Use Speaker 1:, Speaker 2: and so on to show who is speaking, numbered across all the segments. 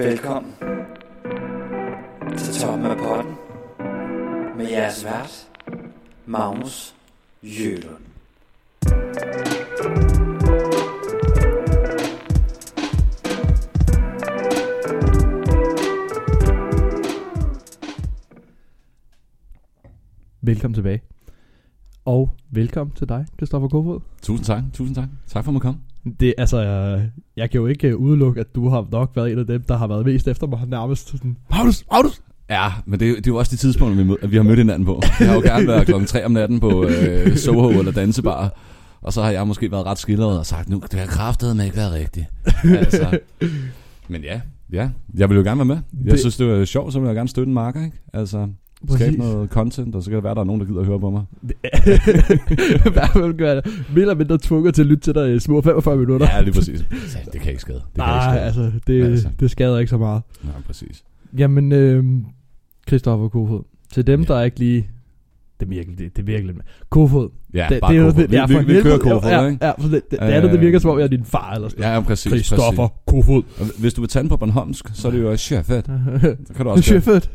Speaker 1: Velkommen til toppen af potten med jeres vært, Magnus Jølund.
Speaker 2: Velkommen tilbage. Og velkommen til dig, Kristoffer Kofod.
Speaker 3: Tusind tak, tusind tak. Tak for at komme.
Speaker 2: Det, altså, øh, jeg kan jo ikke øh, udelukke, at du har nok været en af dem, der har været mest efter mig nærmest sådan, Magnus, Magnus!
Speaker 3: Ja, men det, er jo- det er jo også de tidspunkter, vi, mød, vi har mødt hinanden på. Jeg har jo gerne været klokken 3 om natten på øh, Soho eller Dansebar. Og så har jeg måske været ret skildret og sagt, nu det har kraftet med ikke været rigtigt. altså, men ja, ja, jeg vil jo gerne være med. Jeg
Speaker 2: Det-
Speaker 3: synes, det var sjovt, så vil jeg gerne støtte en marker, ikke? Altså, skabe
Speaker 2: Præcis.
Speaker 3: noget content, og så kan det være, der er nogen, der gider at høre på mig.
Speaker 2: I hvert fald gør jeg mere eller mindre tvunget til at lytte til dig i små 45 minutter.
Speaker 3: Ja, lige præcis. Det kan ikke skade. Det kan ikke
Speaker 2: Nej,
Speaker 3: skade.
Speaker 2: altså, det,
Speaker 3: Altså.
Speaker 2: det skader ikke så meget.
Speaker 3: Ja, præcis.
Speaker 2: Jamen, øh, Kristoffer Kofod. Til dem,
Speaker 3: Ja.
Speaker 2: der ikke lige... Det er virkelig, det, det er virkelig. Kofod.
Speaker 3: Ja,
Speaker 2: det,
Speaker 3: bare
Speaker 2: det er
Speaker 3: Kofod.
Speaker 2: det,
Speaker 3: vi,
Speaker 2: for
Speaker 3: vi, vi
Speaker 2: helvede.
Speaker 3: kører Kofod,
Speaker 2: ja,
Speaker 3: ikke?
Speaker 2: Ja, for det, det, det andet, det
Speaker 3: Øh,
Speaker 2: virker som om, jeg er din far eller sådan
Speaker 3: Ja, ja, præcis.
Speaker 2: Kristoffer
Speaker 3: præcis.
Speaker 2: Kofod.
Speaker 3: Hvis du vil tage på Bornholmsk, så er det jo chefet. Så kan du også.
Speaker 2: Sjøfødt.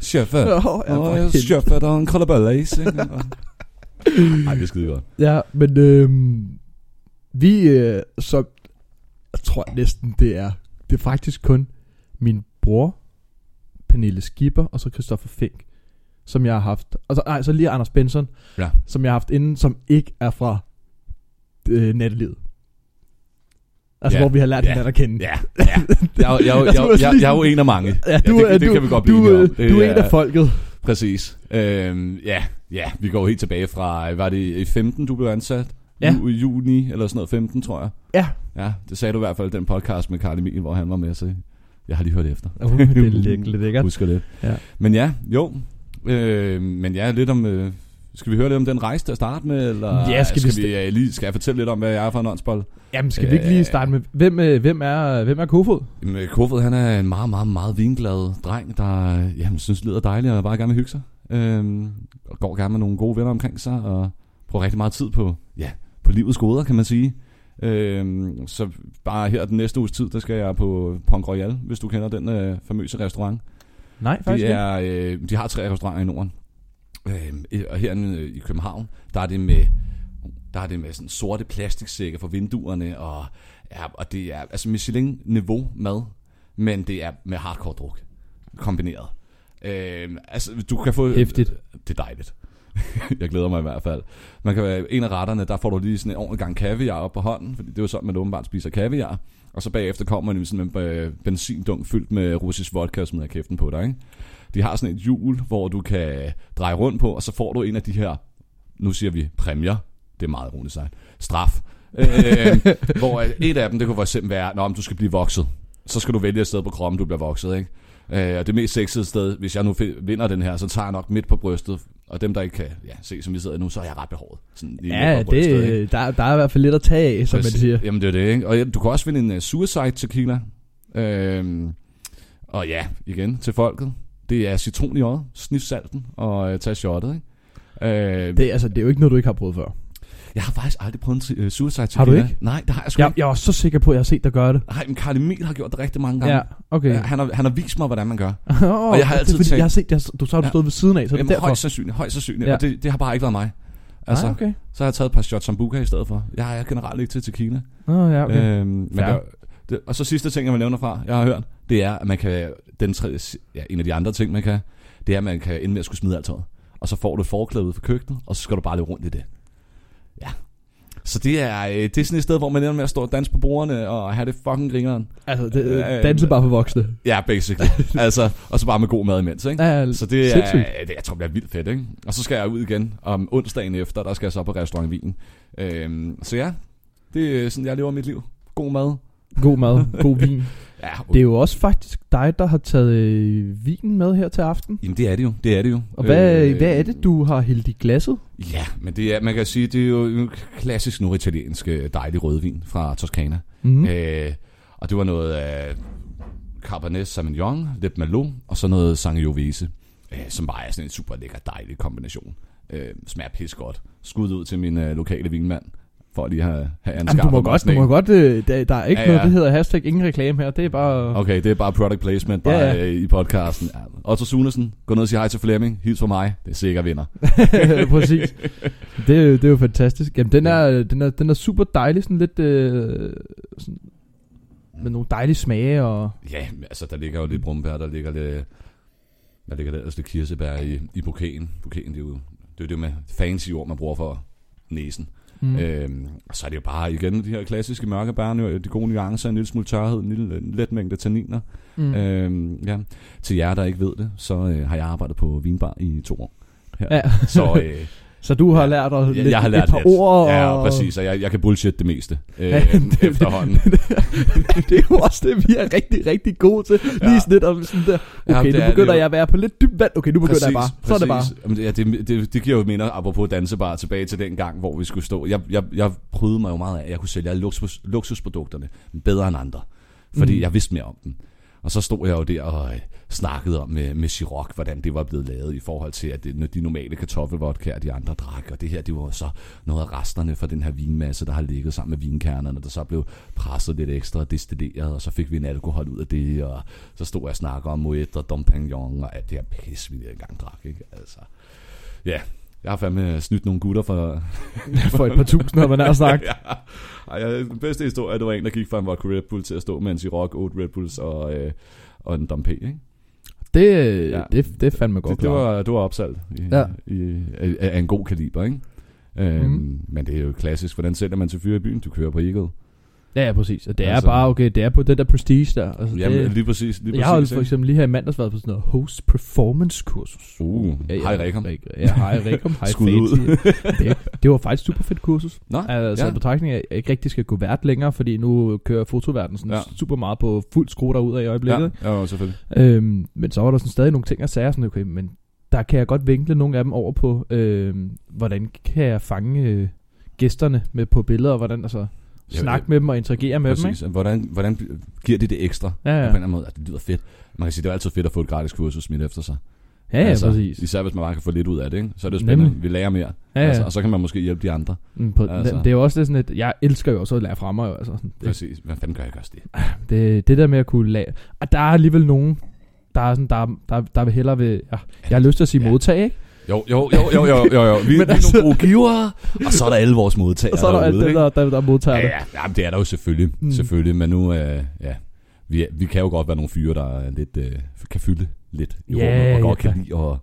Speaker 2: Helvede.
Speaker 3: chefet og en krøllebøllace. Ej, det er skide godt.
Speaker 2: Ja, men øh, vi, øh, så jeg tror næsten, det er, det er faktisk kun min bror, Pernille Skipper, og så Christoffer Fink, som jeg har haft. Og så, nej, så lige Anders Benson,
Speaker 3: Ja.
Speaker 2: som jeg har haft inden, som ikke er fra øh, nattelivet. Altså,
Speaker 3: Ja.
Speaker 2: hvor vi har lært
Speaker 3: Ja.
Speaker 2: hinanden at kende.
Speaker 3: Ja, ja. Jeg, er jeg, jo- jeg, er jo- jeg, jeg er jo en af mange.
Speaker 2: Ja, du,
Speaker 3: det,
Speaker 2: er,
Speaker 3: det
Speaker 2: du,
Speaker 3: kan vi godt
Speaker 2: du,
Speaker 3: blive om.
Speaker 2: øh,
Speaker 3: Det
Speaker 2: du er en af folket.
Speaker 3: Præcis. Øhm, ja, ja, vi går helt tilbage fra, var det i 15, du blev ansat?
Speaker 2: Ja.
Speaker 3: Ju, juni eller sådan noget, 15, tror jeg.
Speaker 2: Ja.
Speaker 3: Ja, det sagde du i hvert fald i den podcast med Karl Emil, hvor han var med, så jeg har lige hørt efter.
Speaker 2: Uh, det er lækkert.
Speaker 3: Husker det.
Speaker 2: Ja.
Speaker 3: Men ja, jo. Øh, men ja, lidt om... Øh, skal vi høre lidt om den rejse til at starte med? Eller
Speaker 2: Ja, skal vi
Speaker 3: skal, vi, øh, lige, skal jeg fortælle lidt om, hvad jeg er for en åndsbold?
Speaker 2: Jamen, skal vi ikke lige starte med, hvem, øh, hvem er, hvem er Kofod?
Speaker 3: Jamen, Kofod, han er en meget, meget, meget vinglad dreng, der jamen, synes, det lyder dejligt og bare gerne vil hygge sig. Øhm, og går gerne med nogle gode venner omkring sig, og bruger rigtig meget tid på, ja, på livets goder, kan man sige. Øhm, så bare her den næste uges tid, der skal jeg på Pont Royal, hvis du kender den øh, famøse restaurant.
Speaker 2: Nej, faktisk
Speaker 3: Det er, øh, de har tre restauranter i Norden. Øh, og herinde øh, i København, der er det med der er det med sådan sorte plastiksække for vinduerne, og, ja, og det er altså Michelin-niveau mad, men det er med hardcore druk kombineret. Øh, altså, du kan få...
Speaker 2: Hæftigt.
Speaker 3: Det er dejligt. jeg glæder mig i hvert fald. Man kan være en af retterne, der får du lige sådan en ordentlig gang kaviar op på hånden, fordi det er jo sådan, man åbenbart spiser kaviar. Og så bagefter kommer man sådan en øh, benzindunk fyldt med russisk vodka og smider kæften på dig, ikke? De har sådan et hjul, hvor du kan dreje rundt på, og så får du en af de her, nu siger vi præmier, det er meget ironisk sagt, straf. øh, hvor et af dem, det kunne for eksempel være, om du skal blive vokset. Så skal du vælge et sted på kroppen, du bliver vokset, ikke? Øh, og det mest sexede sted, hvis jeg nu vinder den her, så tager jeg nok midt på brystet. Og dem, der ikke kan ja, se, som vi sidder nu, så er jeg ret behåret. Sådan
Speaker 2: Ja,
Speaker 3: på brystet, ikke?
Speaker 2: det, der, der er i hvert fald lidt at tage af, som man siger.
Speaker 3: Jamen det er det, ikke? Og ja, du kan også vinde en uh, suicide tequila. Øhm, og ja, igen til folket. Det er citron i øjet, snif salten og uh, tage shotet, ikke? Øh,
Speaker 2: Det, altså, det er jo ikke noget, du ikke har prøvet før.
Speaker 3: Jeg har faktisk aldrig prøvet en uh, suicide.
Speaker 2: Har du ikke?
Speaker 3: Nej, det har jeg sgu
Speaker 2: Jeg,
Speaker 3: ikke.
Speaker 2: jeg var så sikker på, at jeg har set dig gøre det.
Speaker 3: Nej, men Karl Emil har gjort det rigtig mange gange.
Speaker 2: Ja, okay.
Speaker 3: Ja, han, har, han har vist mig, hvordan man gør.
Speaker 2: oh,
Speaker 3: og jeg har altid
Speaker 2: det, er, fordi
Speaker 3: tænkt-
Speaker 2: Jeg har set, jeg, du så har du
Speaker 3: Ja.
Speaker 2: stået ved siden af, så det er
Speaker 3: Jamen,
Speaker 2: derfor.
Speaker 3: højst sandsynligt, højst sandsynligt.
Speaker 2: Ja.
Speaker 3: Ja. Og det, det har bare ikke været mig. Altså,
Speaker 2: Nej, okay.
Speaker 3: så har jeg taget et par shots sambuca i stedet for. Jeg er generelt ikke til tequila.
Speaker 2: Nå, ja, okay.
Speaker 3: Øhm, men
Speaker 2: Fair.
Speaker 3: der, det, og så sidste ting, jeg vil nævne fra, jeg har hørt, det er, at man kan, den tredje, ja, en af de andre ting, man kan, det er, at man kan ende med at skulle smide alt tøjet. Og så får du forklæde ud fra køkkenet, og så skal du bare løbe rundt i det. Ja. Så det er, øh, det er sådan et sted, hvor man ender med at stå og danse på bordene, og have det fucking gringeren.
Speaker 2: altså, det,
Speaker 3: øh,
Speaker 2: danse bare for voksne.
Speaker 3: Ja, basically. altså, og så bare med god mad imens, ikke?
Speaker 2: Ja,
Speaker 3: Så det er,
Speaker 2: sindssygt.
Speaker 3: det, jeg tror, det bliver vildt fedt, ikke? Og så skal jeg ud igen om onsdagen efter, der skal jeg så på restaurant Wien. Øhm, så ja, det er sådan, jeg lever mit liv. God mad.
Speaker 2: God mad, god vin.
Speaker 3: Ja,
Speaker 2: Det er jo også faktisk dig, der har taget øh, vinen med her til aften.
Speaker 3: Jamen det er det jo, det er det jo.
Speaker 2: Og hvad,
Speaker 3: Øh,
Speaker 2: øh, hvad er det, du har hældt i glasset?
Speaker 3: Ja, men det er, man kan sige, det er jo en klassisk norditaliensk øh, dejlig rødvin fra Toskana.
Speaker 2: Mm.
Speaker 3: Øh, og det var noget af Cabernet Sauvignon, lidt Merlot, og så noget Sangiovese, øh, som bare er sådan en super lækker, dejlig kombination. Øh, smager pis godt. Skud ud til min øh, lokale vinmand. For at lige have, have
Speaker 2: Jamen, du må godt, du må godt øh, der, der er ikke
Speaker 3: Ja,
Speaker 2: noget,
Speaker 3: ja.
Speaker 2: der hedder hashtag ingen reklame her. Det er bare...
Speaker 3: Okay, det er bare product placement bare
Speaker 2: Ja,
Speaker 3: ja,
Speaker 2: ja.
Speaker 3: i podcasten. Ja. Otto Sunesen, gå ned og sig hej til Flemming. Hils for mig. Det er sikker vinder.
Speaker 2: Præcis. Det, det er jo fantastisk. Jamen, den er, den er, den er super dejlig, sådan lidt... Øh, sådan, med nogle dejlige smage, og...
Speaker 3: Ja, altså der ligger jo lidt brumbær, der ligger lidt... Hvad ligger der ellers? Lidt kirsebær i, i bouqueten. Bouqueten, det er jo det, er jo det med fancy ord, man bruger for næsen.
Speaker 2: Mm.
Speaker 3: Øhm, og så er det jo bare igen de her klassiske mørke bær, nu- de gode nuancer, en lille smule tørhed, en lille en let mængde tanniner.
Speaker 2: Mm.
Speaker 3: Øhm, ja. Til jer, der ikke ved det, så øh, har jeg arbejdet på vinbar i to år. Her.
Speaker 2: Ja.
Speaker 3: Så øh,
Speaker 2: Så du har lært dig
Speaker 3: jeg,
Speaker 2: lidt,
Speaker 3: jeg har lært
Speaker 2: et par
Speaker 3: lidt.
Speaker 2: ord.
Speaker 3: Ja,
Speaker 2: og...
Speaker 3: præcis, og jeg, jeg kan bullshit det meste øh,
Speaker 2: Ja,
Speaker 3: ja,
Speaker 2: det-
Speaker 3: efterhånden.
Speaker 2: det er jo også det, vi er rigtig, rigtig gode til. Lige
Speaker 3: Ja.
Speaker 2: sådan lidt om sådan der.
Speaker 3: Ja,
Speaker 2: Okay,
Speaker 3: det
Speaker 2: nu
Speaker 3: er det
Speaker 2: begynder jeg at være på lidt dybt vand. Okay, nu begynder jeg bare. Så er det bare.
Speaker 3: Jamen, ja, det, det, det giver jo minder, apropos dansebar, tilbage til den gang, hvor vi skulle stå. Jeg, jeg, jeg prøvede mig jo meget af, at jeg kunne sælge alle luksus, luksusprodukterne bedre end andre. Fordi
Speaker 2: mm.
Speaker 3: jeg vidste mere om dem. Og så stod jeg jo der og øh, snakkede om øh, med, med Chiroc, hvordan det var blevet lavet i forhold til, at øh, det, de normale kartoffelvodkaer, de andre drak. Og det her, det var så noget af resterne fra den her vinmasse, der har ligget sammen med vinkernerne, der så blev presset lidt ekstra og destilleret, og så fik vi en alkohol ud af det, og så stod jeg og snakkede om Moet og Dom Pignon, og alt det her pis, vi engang drak, ikke? Altså, ja, jeg har fandme snydt nogle gutter for...
Speaker 2: For et par tusind, har man nær sagt.
Speaker 3: ja. Ej, ja, den bedste historie, det var en, der gik fra en vodka Red Bull til at stå med en Ciroc, 8 Red Bulls og, øh, og en Dom P, ikke?
Speaker 2: Det, ja.
Speaker 3: Ja.
Speaker 2: det, det er fandme godt
Speaker 3: Det, det, var, det var opsalg i,
Speaker 2: Ja.
Speaker 3: i, af, af en god kaliber, ikke? Øhm,
Speaker 2: Mhm.
Speaker 3: Men det er jo klassisk. Hvordan sælger man til fyre i byen? Du kører på Eagle.
Speaker 2: Ja, ja, præcis. Og det er
Speaker 3: Altså-
Speaker 2: bare, okay, det er på den der prestige der. Altså,
Speaker 3: Jamen,
Speaker 2: det,
Speaker 3: lige præcis. Lige
Speaker 2: jeg har jo
Speaker 3: præcis,
Speaker 2: for eksempel lige her i mandags været på sådan noget host performance kursus.
Speaker 3: Uh, hej Rekom.
Speaker 2: Ja, hej Rekom. Hej
Speaker 3: Skud ud.
Speaker 2: Det, det var faktisk super fedt kursus.
Speaker 3: Nå,
Speaker 2: Altså
Speaker 3: ja.
Speaker 2: ja. betragtning af, at jeg ikke rigtig skal gå vært længere, fordi nu kører fotoverdenen sådan
Speaker 3: Ja.
Speaker 2: ja. super meget på fuld skrue derude i øjeblikket.
Speaker 3: Ja, ja, selvfølgelig.
Speaker 2: Øhm, men så var der sådan stadig nogle ting at sige, sådan, okay, men der kan jeg godt vinkle nogle af dem over på, øhm, hvordan kan jeg fange øh, gæsterne med på billeder, og hvordan altså
Speaker 3: Ja,
Speaker 2: snakke
Speaker 3: ja.
Speaker 2: med dem og interagere med dem,
Speaker 3: Præcis. Hvordan, hvordan giver de det ekstra?
Speaker 2: ikke? Ja,
Speaker 3: Ja. På en eller anden måde. Altså, det lyder fedt. Man kan sige, det er altid fedt at få et gratis kursus smidt efter sig.
Speaker 2: Ja, ja, altså, præcis.
Speaker 3: Især hvis man bare kan få lidt ud af det, ikke? så er det jo spændende.
Speaker 2: Nemlig.
Speaker 3: Vi lærer mere.
Speaker 2: Ja, ja.
Speaker 3: Altså, og så kan man måske hjælpe de andre.
Speaker 2: Mm, på,
Speaker 3: altså.
Speaker 2: Det er jo også det sådan, at jeg elsker jo også at lære fra mig. Altså, det,
Speaker 3: Præcis. Hvad fanden gør jeg ikke også det?
Speaker 2: det, det der med at kunne lære. Og der er alligevel nogen, der er sådan, der, der, der vil hellere ved, ja, jeg har lyst til at sige
Speaker 3: Ja.
Speaker 2: ja. modtag, ikke?
Speaker 3: Jo, jo, jo, jo, jo, jo, jo. Vi, vi er
Speaker 2: altså-
Speaker 3: nogle gode givere, og så er der alle vores modtagere
Speaker 2: Og så er der det,
Speaker 3: ikke?
Speaker 2: der, der, der modtager
Speaker 3: Ja,
Speaker 2: det.
Speaker 3: ja, ja, men det er der jo selvfølgelig,
Speaker 2: Mm.
Speaker 3: selvfølgelig, men nu, øh, ja, vi, vi kan jo godt være nogle fyre, der er lidt, øh, kan fylde lidt i
Speaker 2: Ja,
Speaker 3: rummet, og godt
Speaker 2: ja.
Speaker 3: kan lide at,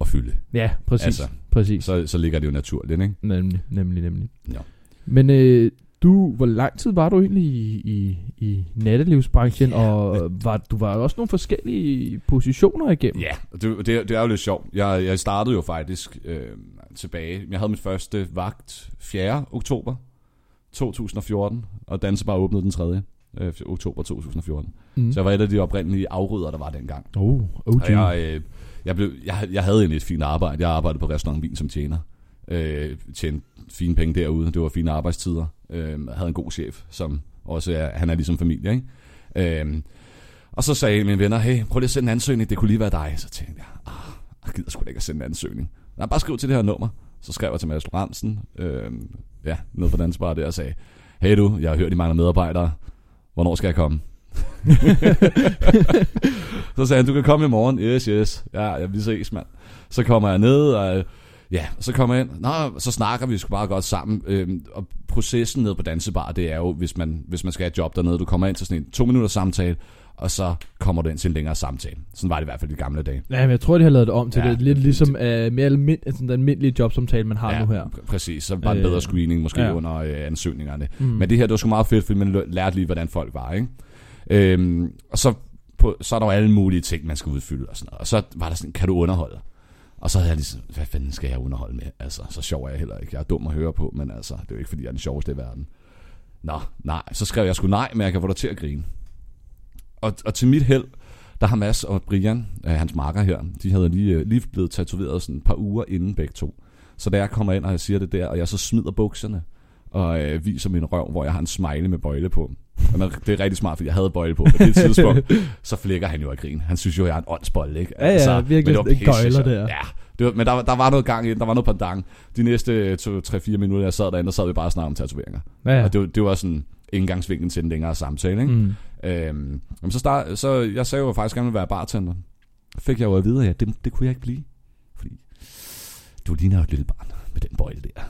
Speaker 3: at fylde.
Speaker 2: Ja, præcis.
Speaker 3: Altså,
Speaker 2: præcis.
Speaker 3: Så, så ligger det jo naturligt, ikke?
Speaker 2: Nemlig, nemlig, nemlig.
Speaker 3: Ja.
Speaker 2: Men øh, du, hvor lang tid var du egentlig i, i, i nattelivsbranchen,
Speaker 3: Ja.
Speaker 2: og var, du var også nogle forskellige positioner igennem?
Speaker 3: Ja, det, det, det er jo lidt sjovt. Jeg, jeg startede jo faktisk øh, tilbage. Jeg havde min første vagt 4. oktober 2014, og Dansebar åbnede den 3. Øh, oktober 2014.
Speaker 2: Mm.
Speaker 3: Så jeg var et af de oprindelige afrydder, der var dengang.
Speaker 2: Oh, OG.
Speaker 3: Og jeg, øh, jeg, blev, jeg, jeg havde egentlig et fint arbejde. Jeg arbejdede på restaurant Vin som tjener. Øh, tjente fine penge derude. Det var fine arbejdstider. Øh, havde en god chef, som også er, han er ligesom familie. Ikke? Øh, og så sagde mine venner, hey, prøv lige at sende en ansøgning. Det kunne lige være dig. Så tænkte jeg, ah, jeg gider sgu da ikke at sende en ansøgning. Nej, bare skriv til det her nummer. Så skrev jeg til Mads Lorentzen, øh, ja, nede på Dansbar der og sagde, hey du, jeg har hørt, I mangler medarbejdere. Hvornår skal jeg komme? så sagde han, du kan komme i morgen. Yes, yes. Ja, ja vi ses, mand. Så kommer jeg ned, og ja, så kommer jeg ind. Nå, så snakker vi sgu bare godt sammen. Øhm, og processen nede på Dansebar, det er jo, hvis man, hvis man skal have et job dernede, du kommer ind til sådan en to minutters samtale, og så kommer du ind til en længere samtale. Sådan var det i hvert fald i de gamle dage.
Speaker 2: Ja, men jeg tror, de har lavet det om til
Speaker 3: Ja,
Speaker 2: det. Lidt
Speaker 3: det
Speaker 2: ligesom uh, mere almind, sådan den almindelige jobsamtale, man har
Speaker 3: ja,
Speaker 2: nu her.
Speaker 3: pr- Præcis, så bare en
Speaker 2: Øh,
Speaker 3: bedre screening måske
Speaker 2: ja.
Speaker 3: under øh, ansøgningerne.
Speaker 2: Mm.
Speaker 3: Men det her, det var sgu meget fedt, fordi man lærte lige, hvordan folk var, ikke? Øhm, og så, på, så er der jo alle mulige ting, man skal udfylde og sådan noget. Og så var der sådan, kan du underholde? Og så havde jeg ligesom, hvad fanden skal jeg underholde med? Altså, så sjov er jeg heller ikke. Jeg er dum at høre på, men altså, det er jo ikke, fordi jeg er den sjoveste i verden. Nå, nej. Så skrev jeg sgu nej, men jeg kan få dig til at grine. Og, og til mit held, der har Mads og Brian, øh, hans marker her, de havde lige, øh, lige blevet tatoveret sådan et par uger inden begge to. Så da jeg kommer ind, og jeg siger det der, og jeg så smider bukserne, og øh, viser min røv, hvor jeg har en smile med bøjle på. Når, det er rigtig smart, fordi jeg havde bøjle på på det tidspunkt. så flækker han jo af grin. Han synes jo, jeg er en åndsbold, ikke?
Speaker 2: Ja, ja, virkelig
Speaker 3: men det var pisse
Speaker 2: gøjler der.
Speaker 3: Ja, Det var, men der, der var noget gang i den, der var noget pendant. De næste 2-3-4 minutter, jeg sad derinde, der sad vi bare og snakkede om tatoveringer.
Speaker 2: Ja, ja.
Speaker 3: Og det, var- det var sådan indgangsvinklen til en længere samtale, ikke?
Speaker 2: Mm.
Speaker 3: Øhm, så, start, så jeg sagde jo at jeg faktisk gerne ville være bartender. Fik jeg jo at vide, at ja, det, det kunne jeg ikke blive. Fordi du ligner jo et lille barn med den bøjle der.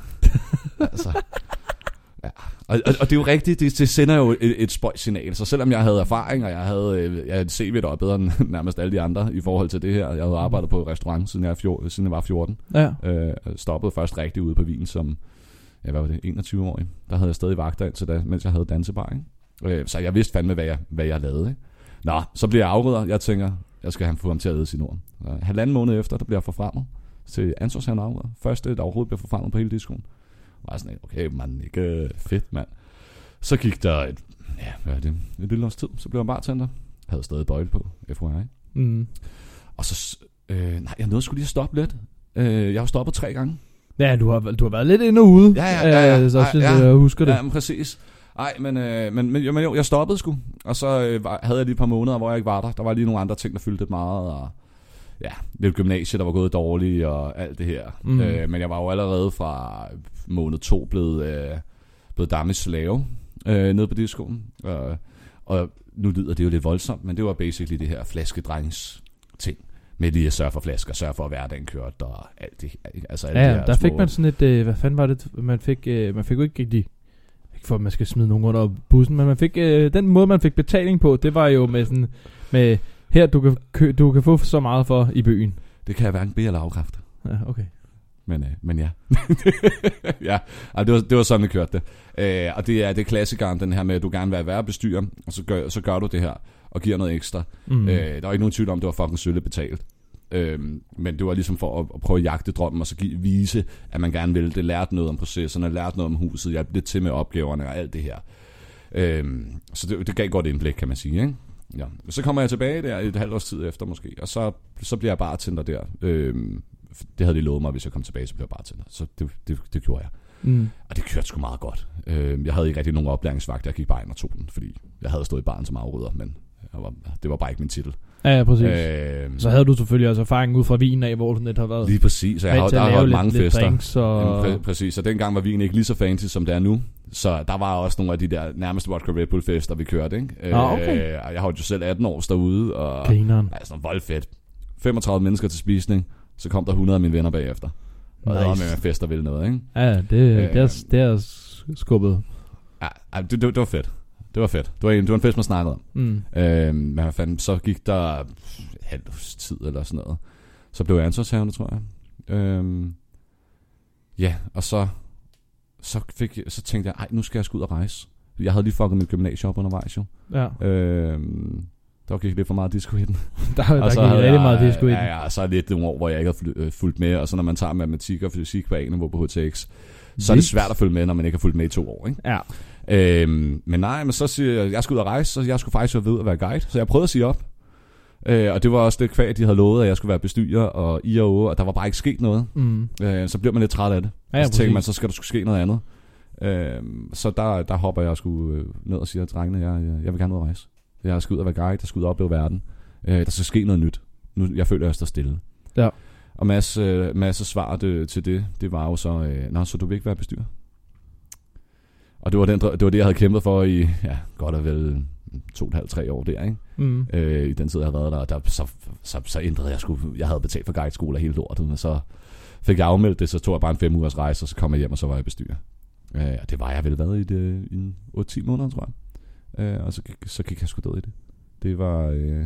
Speaker 3: altså, ja. og, og, og, det er jo rigtigt, det, det sender jo et, et spøjt signal. Så selvom jeg havde erfaring, og jeg havde, øh, jeg havde CV, der var bedre end nærmest alle de andre i forhold til det her. Jeg havde arbejdet på restaurant, siden jeg, fjor, siden jeg var 14.
Speaker 2: Ja.
Speaker 3: Øh, stoppede først rigtig ude på Wien som, ja, hvad var det, 21 år. Der havde jeg stadig vagter indtil da, mens jeg havde dansebar, ikke? Øh, så jeg vidste fandme, hvad jeg, hvad jeg lavede, ikke? Nå, så bliver jeg afrydder. Jeg tænker, jeg skal få ham til at lede sin ord. Halvanden måned efter, der bliver jeg forfremmet til ansvarshavende afrydder. Første, der overhovedet bliver forfremmet på hele diskoen. Jeg sådan, okay, man, ikke øh, fedt, mand. Så gik der et, ja, hvad er det, et lille års tid, så blev jeg bartender. Havde stadig bøjle på, FYI.
Speaker 2: Mm.
Speaker 3: Og så, øh, nej, jeg nåede sgu lige at stoppe lidt. Øh, jeg har stoppet tre gange.
Speaker 2: Ja, du har, du har været lidt inde og ude.
Speaker 3: Ja, ja, ja, ja.
Speaker 2: Øh, så
Speaker 3: Ej,
Speaker 2: synes
Speaker 3: ja.
Speaker 2: jeg, husker det.
Speaker 3: Ja, men præcis. Nej, men, øh, men, men, jo, men jo, jeg stoppede sgu. Og så øh, var, havde jeg lige et par måneder, hvor jeg ikke var der. Der var lige nogle andre ting, der fyldte meget. Og ja, lidt gymnasie, der var gået dårligt og alt det her.
Speaker 2: Mm.
Speaker 3: Øh, men jeg var jo allerede fra måned to blevet, øh, blevet dames slave øh, nede på diskoen. Og, og nu lyder det jo lidt voldsomt, men det var basically det her flaskedrengs ting. Med lige at sørge for flasker, sørge for at hverdagen kørt og alt det. Altså alle
Speaker 2: Ja,
Speaker 3: de
Speaker 2: ja,
Speaker 3: her
Speaker 2: der fik
Speaker 3: små-
Speaker 2: man sådan et, øh, hvad fanden var det, man fik, øh, man fik jo ikke rigtig, ikke for at man skal smide nogen under bussen, men man fik, øh, den måde man fik betaling på, det var jo med sådan, med, her du kan, kø, du kan få så meget for i byen.
Speaker 3: Det kan jeg hverken bede eller afkræfte.
Speaker 2: Ja, okay.
Speaker 3: Men, øh, men ja. ja, ej, det, var, det var sådan, det kørte det. Øh, og det er, det er klassikeren, den her med, at du gerne vil være bestyrer, og så gør, så gør du det her, og giver noget ekstra.
Speaker 2: Mm.
Speaker 3: Øh, der var ikke nogen tvivl om, det var fucking sølle betalt. Øhm, men det var ligesom for at, at prøve at jagte drømmen, og så give, vise, at man gerne ville det. Lærte noget om processerne, lærte noget om huset, hjalp lidt til med opgaverne og alt det her. Øhm, så det, det gav godt indblik, kan man sige. Ikke? Ja. Så kommer jeg tilbage der et halvt års tid efter måske, og så, så bliver jeg bartender der. Øhm, det havde de lovet mig, hvis jeg kom tilbage, så blev jeg bartender. Så det, det, det gjorde jeg.
Speaker 2: Mm.
Speaker 3: Og det kørte sgu meget godt. Øhm, jeg havde ikke rigtig nogen oplæringsvagt, jeg gik bare ind og tog den, fordi jeg havde stået i baren som afrydder, men jeg var, det var bare ikke min titel.
Speaker 2: Ja, ja, præcis.
Speaker 3: Øhm,
Speaker 2: så havde du selvfølgelig også erfaring ud fra vinen af, hvor du net har været
Speaker 3: Lige præcis, så jeg har, der
Speaker 2: at
Speaker 3: har holdt
Speaker 2: lidt,
Speaker 3: mange
Speaker 2: lidt
Speaker 3: fester.
Speaker 2: drinks og...
Speaker 3: Jamen, præ- præcis, og dengang var vin ikke lige så fancy, som det er nu. Så der var også nogle af de der nærmest vodka Red Bull fester, vi kørte, ikke?
Speaker 2: Ah, okay.
Speaker 3: Øh, og jeg holdt jo selv 18 år derude, og
Speaker 2: Grineren.
Speaker 3: sådan voldfedt. 35 mennesker til spisning, så kom der 100 af mine venner bagefter. Og nice.
Speaker 2: Nice.
Speaker 3: med med fester vil noget, ikke?
Speaker 2: Ja, det,
Speaker 3: Øh,
Speaker 2: det, er, det er skubbet.
Speaker 3: Ja, det, det, det, var fedt. Det var fedt. Det var en, det var en fest, man snakkede om.
Speaker 2: Mm.
Speaker 3: Øh, men fanden, så gik der års tid eller sådan noget. Så blev jeg ansvarshavende, tror jeg. Øh, ja, og så, så, fik, jeg- så tænkte jeg, ej, nu skal jeg sgu ud og rejse. Jeg havde lige fucket mit gymnasie op undervejs jo.
Speaker 2: Ja,
Speaker 3: Øh, der gik lidt for meget disco i den.
Speaker 2: der, der
Speaker 3: Og så
Speaker 2: gik rigtig meget disco i den.
Speaker 3: Ja, ja, så er det lidt nogle år, hvor jeg ikke har øh, fulgt med. Og så når man tager matematik og fysik på A-niveau på HTX, så er det svært at følge med, når man ikke har fulgt med i to år, ikke?
Speaker 2: Ja.
Speaker 3: Øhm, men nej, men så siger jeg, jeg skal ud og rejse, så jeg skulle faktisk være ved at være guide. Så jeg prøvede at sige op. Øh, og det var også det kvæg, de havde lovet, at jeg skulle være bestyrer og I og O, og der var bare ikke sket noget.
Speaker 2: Mm.
Speaker 3: Øh, så bliver man lidt træt af det.
Speaker 2: Ja,
Speaker 3: Ja, så tænker man, så skal der skulle ske noget andet. Øh, så der, der hopper jeg sgu øh, ned og siger drengene, jeg, jeg, jeg vil gerne ud og rejse. Jeg skal ud og være guide, jeg skal ud og opleve verden. Øh, der skal ske noget nyt. Nu, jeg føler, jeg står stille.
Speaker 2: Ja.
Speaker 3: Og masse, øh, masse svar det, til det, det var jo så, øh, Nå, så du vil ikke være bestyrer? Og det var, den, det var det, jeg havde kæmpet for i, ja, godt og vel to og halvt, tre år der, ikke?
Speaker 2: Mm.
Speaker 3: øh, i den tid, jeg havde været der, der så, så, så ændrede jeg sgu, jeg havde betalt for guideskole og hele lortet, men så fik jeg afmeldt det, så tog jeg bare en fem ugers rejse, og så kom jeg hjem, og så var jeg bestyrer. Øh, og det var jeg vel været i, det, i en 8-10 måneder, tror jeg. Øh, og så, så gik jeg sgu død i det. Det var, øh,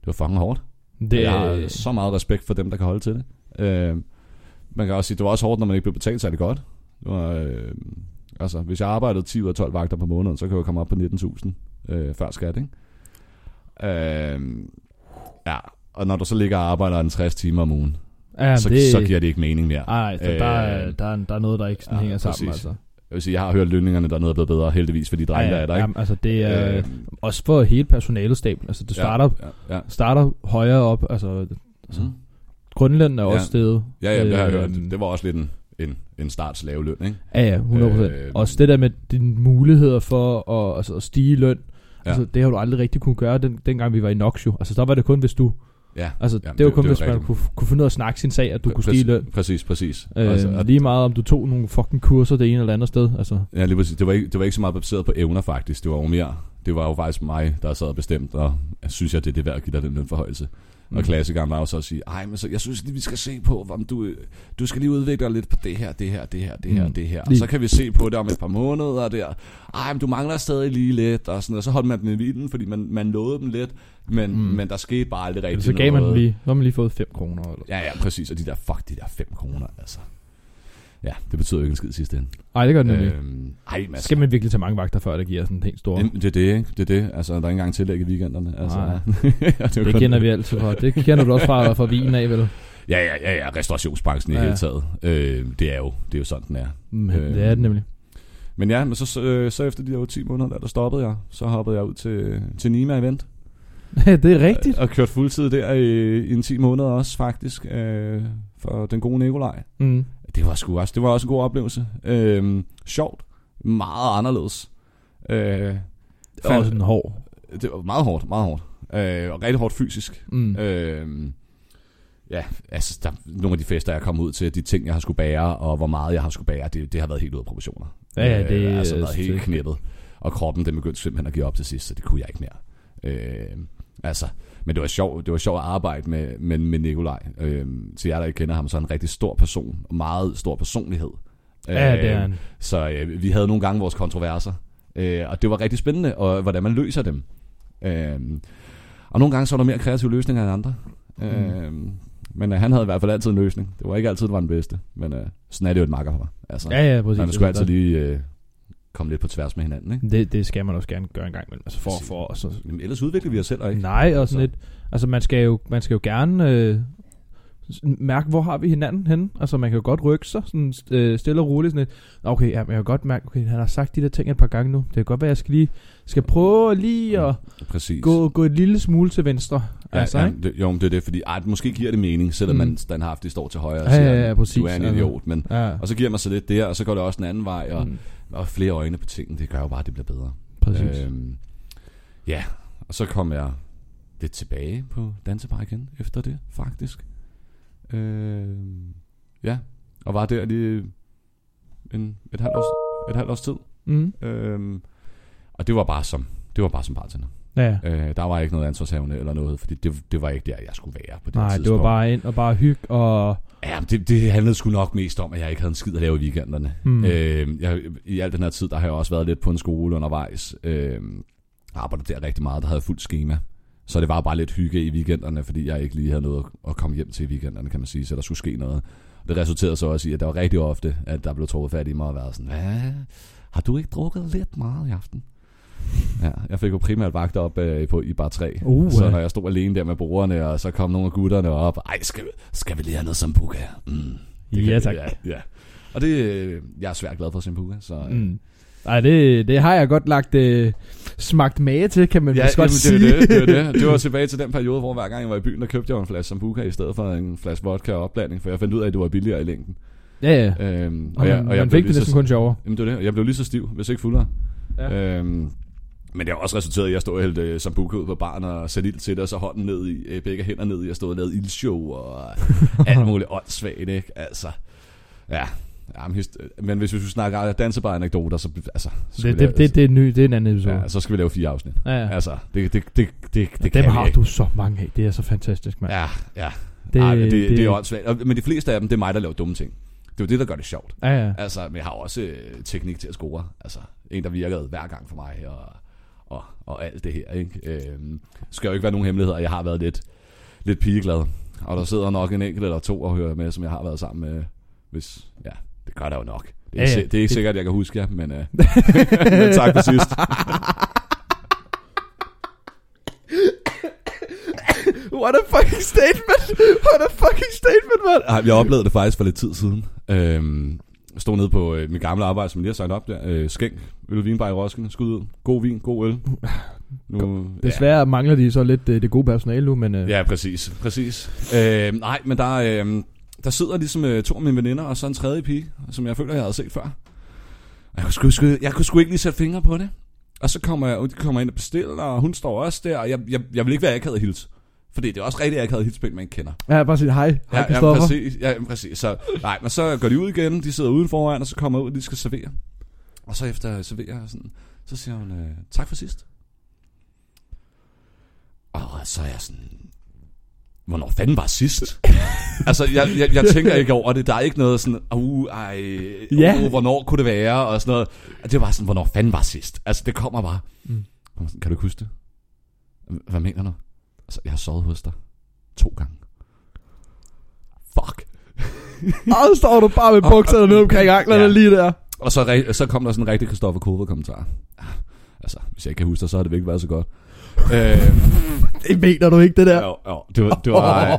Speaker 3: det var fucking hårdt.
Speaker 2: Det,
Speaker 3: Det, jeg har så meget respekt for dem, der kan holde til det. Øh, man kan også sige, det var også hårdt, når man ikke blev betalt særlig godt. Det var, øh, altså, hvis jeg arbejdede 10 ud af 12 vagter på måneden, så kan jeg komme op på 19.000 øh, før skat, ikke? Øh, ja, og når du så ligger og arbejder en 60 timer om ugen,
Speaker 2: ja,
Speaker 3: så,
Speaker 2: det,
Speaker 3: så giver det ikke mening mere.
Speaker 2: Ej, så der, er,
Speaker 3: Øh,
Speaker 2: der, er, der er noget, der ikke sådan
Speaker 3: ja,
Speaker 2: hænger sammen,
Speaker 3: præcis.
Speaker 2: altså.
Speaker 3: Jeg vil sige, jeg har hørt lønningerne dernede er blevet bedre, heldigvis for de drenge, der er der, ikke?
Speaker 2: Jamen, altså det er
Speaker 3: Øh,
Speaker 2: også for hele personalestaben. Altså det starter,
Speaker 3: Ja, ja,
Speaker 2: starter højere op. Altså
Speaker 3: ja. Mm.
Speaker 2: grundlønnen er
Speaker 3: Ja.
Speaker 2: også steget.
Speaker 3: Ja, ja, det har jeg
Speaker 2: Øh,
Speaker 3: hørt. Det var også lidt en, en, en starts lave løn, ikke?
Speaker 2: Ja, ja, 100%.
Speaker 3: Øh,
Speaker 2: også det der med dine muligheder for at, altså, at stige løn.
Speaker 3: Ja.
Speaker 2: Altså, det har du aldrig rigtig kunne gøre, den, dengang vi var i Nox jo. Altså, der var det kun, hvis du
Speaker 3: Ja,
Speaker 2: Altså,
Speaker 3: Jamen,
Speaker 2: det var
Speaker 3: det-
Speaker 2: kun,
Speaker 3: det var
Speaker 2: hvis man
Speaker 3: rigtigt.
Speaker 2: kunne, kunne finde ud af at snakke sin sag, at du kunne stige i løn.
Speaker 3: Præcis, præcis.
Speaker 2: Øh,
Speaker 3: altså, og-
Speaker 2: lige meget om du tog nogle fucking kurser det ene eller andet sted. Altså,
Speaker 3: Ja, lige præcis. Det var, ikke, det var ikke så meget baseret på evner, faktisk. Det var jo mere... Det var jo faktisk mig, der sad og bestemt, og jeg synes, jeg, det er det værd at give dig den lønforhøjelse. Mm. Og klassikeren var så at sige, ej, men så, jeg synes lige, vi skal se på, om du, du skal lige udvikle dig lidt på det her, det her, det her, det her,
Speaker 2: Mm.
Speaker 3: det her. Og så kan vi se på det om et par måneder der. Ej, men du mangler stadig lige lidt, og sådan noget. Så holdt man dem i vilden, fordi man, man lovede dem lidt, men, mm.
Speaker 2: Mm.
Speaker 3: men der skete bare aldrig rigtig
Speaker 2: så gav man dem lige, så har man lige fået 5 kroner. Eller.
Speaker 3: Ja, ja, præcis. Og de der, fuck, de der 5 kroner, altså. Ja, det betyder jo ikke en skid sidste ende.
Speaker 2: Nej, det gør det nemlig.
Speaker 3: Øhm, ej, men altså,
Speaker 2: Skal man virkelig tage mange vagter, før det giver sådan en helt stor...
Speaker 3: Jamen, det er det, ikke? Det er det. Altså, der er ikke engang tillæg i weekenderne. Altså, ja, det,
Speaker 2: Det kender vi altid fra. Det kender du også fra, fra vinen af, vel?
Speaker 3: Ja, ja, ja, ja. Restaurationsbranchen i
Speaker 2: Ja.
Speaker 3: hele taget. Øh, det er jo det er jo sådan, den er.
Speaker 2: Men,
Speaker 3: Øh,
Speaker 2: det er det nemlig.
Speaker 3: Men ja, men så, så, øh, så efter de der 10 måneder, der, der stoppede jeg. Så hoppede jeg ud til, til Nima Event.
Speaker 2: det er rigtigt.
Speaker 3: Og kørte fuldtid der i, i en 10 måneder også, faktisk. Øh, for den gode Nikolaj.
Speaker 2: Mm.
Speaker 3: Det var sgu også, det var også en god oplevelse. Øh, sjovt. Meget anderledes. Øh,
Speaker 2: Det er også en hård.
Speaker 3: det var meget hårdt, meget hårdt. Øh, og rigtig hårdt fysisk.
Speaker 2: Mm.
Speaker 3: Øh, ja, altså der, nogle af de fester, jeg kommet ud til, de ting, jeg har skulle bære, og hvor meget jeg har skulle bære, det, det har været helt ude af proportioner.
Speaker 2: Ja, ja, det
Speaker 3: øh,
Speaker 2: er-
Speaker 3: altså været helt knippet. Og kroppen, den begyndte simpelthen at give op til sidst, så det kunne jeg ikke mere. Øh, altså, men det var sjovt, det var sjovt at arbejde med, med, med Nikolaj. Øh, til jer, der ikke kender ham, så er han en rigtig stor person, og meget stor personlighed.
Speaker 2: Ja, det er
Speaker 3: Øh,
Speaker 2: han.
Speaker 3: så øh, vi havde nogle gange vores kontroverser, øh, og det var rigtig spændende, og hvordan man løser dem. Øh, og nogle gange så var der mere kreative løsninger end andre. Mm. Øh, men øh, han havde i hvert fald altid en løsning. Det var ikke altid, det var den bedste, men øh, sådan er det jo et makkerpar. Altså,
Speaker 2: Ja, ja, præcis.
Speaker 3: man skulle altid lige øh, komme lidt på tværs med hinanden. Ikke?
Speaker 2: Det, det skal man også gerne gøre en gang imellem. Altså for, for, så,
Speaker 3: Jamen, ellers udvikler vi os selv, og ikke?
Speaker 2: Nej, og sådan lidt. Altså man skal jo, man skal jo gerne øh, mærke, hvor har vi hinanden henne. Altså man kan jo godt rykke sig sådan øh, stille og roligt. Sådan lidt. Okay, ja, men jeg kan godt mærke, okay, han har sagt de der ting et par gange nu. Det kan godt være, jeg skal lige skal prøve lige at
Speaker 3: Præcis.
Speaker 2: gå, gå et lille smule til venstre.
Speaker 3: Ja,
Speaker 2: altså,
Speaker 3: ja,
Speaker 2: ikke?
Speaker 3: det, jo, det er det, fordi ej, måske giver det mening, selvom
Speaker 2: Mm.
Speaker 3: man standhaftigt står til højre og
Speaker 2: Ja,
Speaker 3: siger,
Speaker 2: ja, ja, præcis.
Speaker 3: du er en
Speaker 2: Altså.
Speaker 3: idiot. Men,
Speaker 2: Ja,
Speaker 3: og så giver man sig lidt der, og så går det også den anden vej, og,
Speaker 2: mm.
Speaker 3: Og flere øjne på tingene, det gør jo bare, at det bliver bedre.
Speaker 2: præcis.
Speaker 3: Øhm, ja, og så kom jeg lidt tilbage på dansebar igen efter det, faktisk. Øhm, ja, og var der lige en, et, halvt års, et halvt års tid.
Speaker 2: Mm.
Speaker 3: Øhm, og det var bare som, det var bare som bartender.
Speaker 2: Ja, ja.
Speaker 3: Øh, der var ikke noget ansvarshavende eller noget, fordi det, det var ikke der, jeg skulle være på det
Speaker 2: Nej,
Speaker 3: tidspunkt.
Speaker 2: det var bare ind og bare hygge og...
Speaker 3: Ja, det, det handlede sgu nok mest om, at jeg ikke havde en skid at lave i weekenderne.
Speaker 2: Mm.
Speaker 3: Øh, jeg, I al den her tid, der har jeg også været lidt på en skole undervejs. Øh, arbejdet der rigtig meget, der havde jeg fuldt schema. Så det var bare lidt hygge i weekenderne, fordi jeg ikke lige havde noget at komme hjem til i weekenderne, kan man sige, så der skulle ske noget. Det resulterede så også i, at der var rigtig ofte, at der blev truffet fat i mig og været sådan, hvad? Har du ikke drukket lidt meget i aften? Ja, jeg fik jo primært vagt op øh, på, i bar 3.
Speaker 2: Uh,
Speaker 3: så når jeg stod alene der med brugerne, og så kom nogle af gutterne op, ej, skal, skal vi lige have noget sambuca? Mm, det
Speaker 2: Ja,
Speaker 3: vi,
Speaker 2: tak.
Speaker 3: Ja, ja. Og det, øh, jeg er svært glad for sambuca, så... øh,
Speaker 2: Mm. Ej, det, det har jeg godt lagt øh, smagt mage til, kan man
Speaker 3: Ja,
Speaker 2: godt
Speaker 3: jamen,
Speaker 2: sige.
Speaker 3: det, var det, det, var det. det var tilbage til den periode, hvor hver gang jeg var i byen, der købte jeg en flaske sambuca i stedet for en flaske vodka og opblanding, for jeg fandt ud af, at det var billigere i længden.
Speaker 2: ja, ja.
Speaker 3: Øhm,
Speaker 2: Og,
Speaker 3: jeg,
Speaker 2: man,
Speaker 3: og jeg
Speaker 2: man
Speaker 3: blev
Speaker 2: fik det næsten
Speaker 3: så,
Speaker 2: kun sjovere.
Speaker 3: jamen, det var det. Og Jeg blev lige så stiv, hvis ikke fuldere.
Speaker 2: Ja.
Speaker 3: Øhm, men det har også resulteret i, at jeg stod og hældte øh, sambuca ud på baren og satte ild til det, og så hånden ned i, øh, begge hænder ned i, og stod og lavede ildshow og alt muligt åndssvagt, ikke? Altså, ja. Ja, men, hvis vi skulle snakke dansebar-anekdoter, så, altså, så skal
Speaker 2: Det,
Speaker 3: vi
Speaker 2: det, det, det, er ny, det er en anden episode.
Speaker 3: ja, så skal vi lave fire afsnit.
Speaker 2: Ja, ja.
Speaker 3: Altså, det, det, det, det, det, det
Speaker 2: Dem
Speaker 3: kan vi
Speaker 2: har
Speaker 3: ikke.
Speaker 2: du så mange af. Det er så fantastisk, mand.
Speaker 3: Ja, ja.
Speaker 2: Det-
Speaker 3: Det, Ej, det, det,
Speaker 2: det-
Speaker 3: det er åndssvagt. Men de fleste af dem, det er mig, der laver dumme ting. Det er jo det, der gør det sjovt.
Speaker 2: Ja, ja.
Speaker 3: Altså, men jeg har også øh, teknik til at score. Altså, en, der virkede hver gang for mig, og, og, og alt det her, ikke? Øhm, skal jo ikke være nogen hemmeligheder. Jeg har været lidt, lidt pigeglad. Og der sidder nok en enkelt eller to og hører med, som jeg har været sammen med. Hvis, ja, det gør der jo nok. Det er,
Speaker 2: Ja,
Speaker 3: ja, det er ikke
Speaker 2: Det-
Speaker 3: sikkert, at jeg kan huske jer, men, øh, men tak for sidst.
Speaker 2: What a fucking statement! What a fucking statement, man!
Speaker 3: Jeg oplevede det faktisk for lidt tid siden. Øhm, stod nede på øh, mit gamle arbejde, som jeg lige har sagt op der. Øh, skænk, øl, vinbar i Roskilde, skud ud. God vin, god øl. Nu,
Speaker 2: Desværre ja. mangler de så lidt øh, det gode personale nu, men... Øh,
Speaker 3: Ja, præcis. præcis. Øh, nej, men der, øh, der sidder ligesom øh, to af mine veninder, og så en tredje pige, som jeg føler, jeg havde set før. Og Jeg kunne, sgu, sgu, jeg kunne sgu ikke lige sætte fingre på det. Og så kommer jeg, de kommer ind og bestiller, og hun står også der, og jeg, jeg, jeg vil ikke være akavet hils. Fordi det er også rigtig akavet hitspil, man ikke kender.
Speaker 2: Ja, bare sige hej. Hej,
Speaker 3: Ja, ja, præcis. Ja, præcis. Så, nej, men så går de ud igen, de sidder uden foran, og så kommer ud, og de skal servere. Og så efter at servere, sådan, så siger hun, øh, tak for sidst. Og så er jeg sådan, hvornår fanden var sidst? altså, jeg, jeg, jeg tænker ikke over det. Der er ikke noget sådan, uh, ej, uh,
Speaker 2: Ja.
Speaker 3: hvornår kunne det være? Og sådan noget. Det var sådan, hvornår fanden var sidst? Altså, det kommer bare.
Speaker 2: Mm.
Speaker 3: Kan du ikke huske det? Hvad mener du? Altså, jeg har sovet hos dig to gange. Fuck.
Speaker 2: Og så står du bare med bukserne ned omkring anklerne
Speaker 3: Ja.
Speaker 2: lige der.
Speaker 3: Og så, så kom der sådan en rigtig Christoffer Kove kommentar. Altså, hvis jeg ikke kan huske det, så har det virkelig været så godt. øh,
Speaker 2: Det mener du ikke, det der.
Speaker 3: jo, jo, det var, det var ja,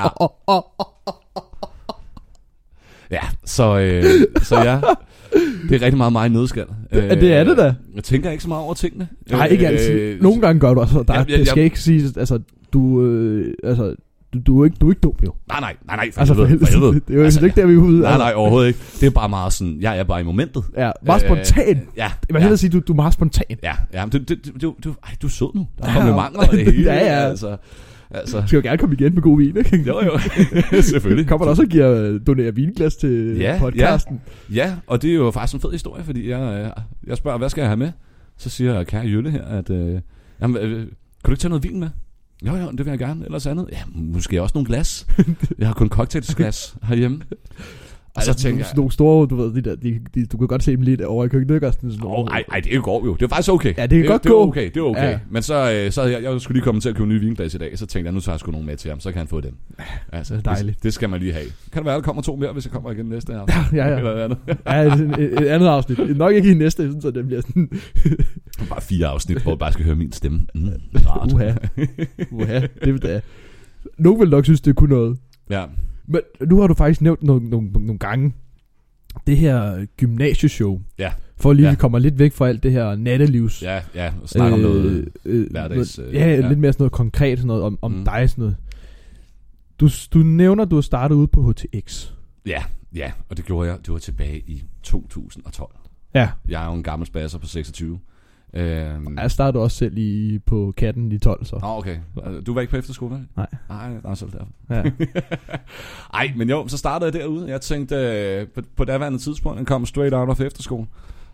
Speaker 3: ja. ja, så, øh, så ja, det er rigtig meget mig i nødskal. Øh,
Speaker 2: Ja, det er det da.
Speaker 3: Jeg tænker ikke så meget over tingene.
Speaker 2: Nej, ikke altid.
Speaker 3: Øh,
Speaker 2: Nogle gange gør du altså. Der,
Speaker 3: Ja, ja,
Speaker 2: det skal
Speaker 3: ja.
Speaker 2: ikke siges, altså, du, øh, altså, du, du, er ikke, du er ikke dum, jo.
Speaker 3: Nej, nej, nej, nej, for
Speaker 2: Altså, for
Speaker 3: helvede,
Speaker 2: helvede. Det er jo altså, ikke der, vi er ude.
Speaker 3: Nej, nej, overhovedet ikke. Det er bare meget sådan, jeg er bare i momentet.
Speaker 2: Ja, meget spontan.
Speaker 3: Øh, ja,
Speaker 2: Man kan
Speaker 3: ja.
Speaker 2: sige, du, du er meget spontan.
Speaker 3: Ja, ja, du, du, du, du, du, ej, du er sød nu. Der er det hele.
Speaker 2: ja, ja.
Speaker 3: Altså, altså,
Speaker 2: Du skal jo gerne komme igen med god vin, ikke?
Speaker 3: jo, jo, selvfølgelig.
Speaker 2: Kommer der også og giver, øh, donerer vinglas til
Speaker 3: Ja,
Speaker 2: podcasten?
Speaker 3: Ja, og det er jo faktisk en fed historie, fordi jeg, øh, jeg spørger, hvad skal jeg have med? Så siger kære Jølle her, at øh, jamen, øh, kan du ikke tage noget vin med? Jo, jo, det vil jeg gerne. Ellers andet. Ja, måske også nogle glas. Jeg har kun cocktailsglas herhjemme. Og så
Speaker 2: Altså,
Speaker 3: tænker
Speaker 2: nogle,
Speaker 3: jeg,
Speaker 2: nogle store, du ved, de der, de, de, du kan godt se dem lidt over i køkkenet, ikke? Sådan, sådan,
Speaker 3: Åh, ej, ej, det går jo. Det er faktisk okay.
Speaker 2: Ja, det kan godt
Speaker 3: det, det
Speaker 2: gå.
Speaker 3: er okay, det er okay.
Speaker 2: Ja.
Speaker 3: Men så, øh, så jeg, jeg skulle lige komme til at købe nye vinglas i dag, så tænkte jeg, nu tager jeg sgu nogle med til ham, så kan han få dem. Altså,
Speaker 2: Det dejligt.
Speaker 3: Det, det, skal man lige have. Kan det være, der kommer to mere, hvis jeg kommer igen næste her?
Speaker 2: Ja, ja.
Speaker 3: Eller andet.
Speaker 2: Ja, et andet afsnit. Nok ikke i næste, sådan, så det bliver sådan,
Speaker 3: Bare fire afsnit, hvor jeg bare skal høre min stemme. Mm, rart.
Speaker 2: uha, uha, det vil da. Nogen vil nok synes, det kunne noget.
Speaker 3: Ja,
Speaker 2: Men nu har du faktisk nævnt nogle, nogle, nogle gange, det her gymnasieshow.
Speaker 3: Ja.
Speaker 2: For lige,
Speaker 3: Ja.
Speaker 2: vi kommer lidt væk fra alt det her nattelivs.
Speaker 3: ja, ja. Snak om noget.
Speaker 2: øh,
Speaker 3: hverdags,
Speaker 2: noget,
Speaker 3: øh,
Speaker 2: ja,
Speaker 3: ja.
Speaker 2: lidt mere sådan noget konkret, sådan noget om, om
Speaker 3: Mm.
Speaker 2: dig, sådan noget. Du, du nævner, du har startet ude på HTX.
Speaker 3: Ja, ja, og det gjorde jeg. Det var tilbage i 2012.
Speaker 2: Ja.
Speaker 3: Jeg er jo en gammel spasser på 26. Øhm,
Speaker 2: Jeg startede også selv i, på katten i 12, så.
Speaker 3: Nå, okay. Du var ikke på efterskole, vel?
Speaker 2: Nej.
Speaker 3: Nej, nej, så er derfor.
Speaker 2: Ja.
Speaker 3: Ej, men jo, så startede jeg derude. Jeg tænkte, øh, på, på daværende tidspunkt, jeg kom straight out of efterskole,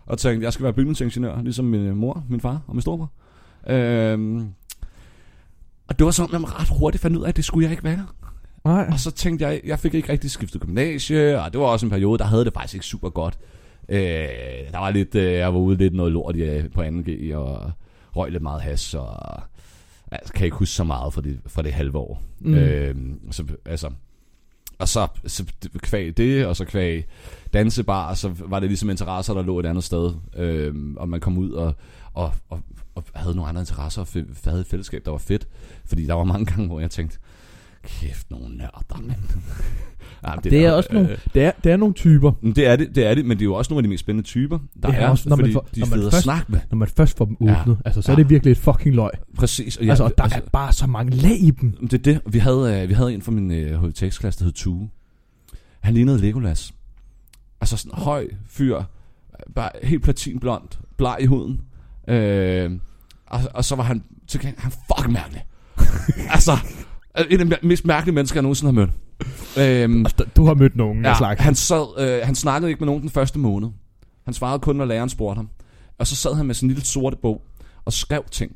Speaker 3: og tænkte, jeg skal være bygningsingeniør, ligesom min øh, mor, min far og min storebror. Øhm, og det var sådan, at man ret hurtigt fandt ud af, at det skulle jeg ikke være.
Speaker 2: Nej.
Speaker 3: Og så tænkte jeg, jeg fik ikke rigtig skiftet gymnasie, og det var også en periode, der havde det faktisk ikke super godt. Øh, der var lidt, øh, jeg var ude lidt noget lort i, på 2G, og røg lidt meget has, og altså, kan ikke huske så meget fra det, fra det halve år.
Speaker 2: Mm.
Speaker 3: Øh, så, altså, og så, så kvæg det, og så kvæg dansebar, så var det ligesom interesser, der lå et andet sted. Øh, og man kom ud og, og, og, og havde nogle andre interesser, og havde et fællesskab, der var fedt. Fordi der var mange gange, hvor jeg tænkte, kæft, nogle nørder, mand. ja, men
Speaker 2: Det er også nogle, det er, det er nogle typer.
Speaker 3: men Det er det, det er det, men det er jo også nogle af de mest spændende typer, der
Speaker 2: Det er
Speaker 3: er,
Speaker 2: også, når man
Speaker 3: fordi
Speaker 2: får-
Speaker 3: de
Speaker 2: når
Speaker 3: er
Speaker 2: man
Speaker 3: fede at
Speaker 2: først-
Speaker 3: snakke med.
Speaker 2: Når man først får dem
Speaker 3: Ja.
Speaker 2: åbnet, altså, så er
Speaker 3: Ja.
Speaker 2: det virkelig et fucking løg.
Speaker 3: Præcis. Og
Speaker 2: Ja, altså, og der er bare så mange lag i dem.
Speaker 3: Det er det. Vi havde, øh, vi havde en fra min øh, HTX-klasse, der hed Tue. Han lignede Legolas. Altså sådan en høj fyr. Bare helt platinblond. Bleg i huden. Øh, og, og så var han til gengæld, han fucking mærkelig. altså, en af de mest mærkelige mennesker, jeg nogensinde har mødt. Øhm,
Speaker 2: Altså, du har mødt nogen af
Speaker 3: Ja,
Speaker 2: slags.
Speaker 3: han, sad, øh, han snakkede ikke med nogen den første måned. Han svarede kun, når læreren spurgte ham. Og så sad han med sin lille sorte bog og skrev ting.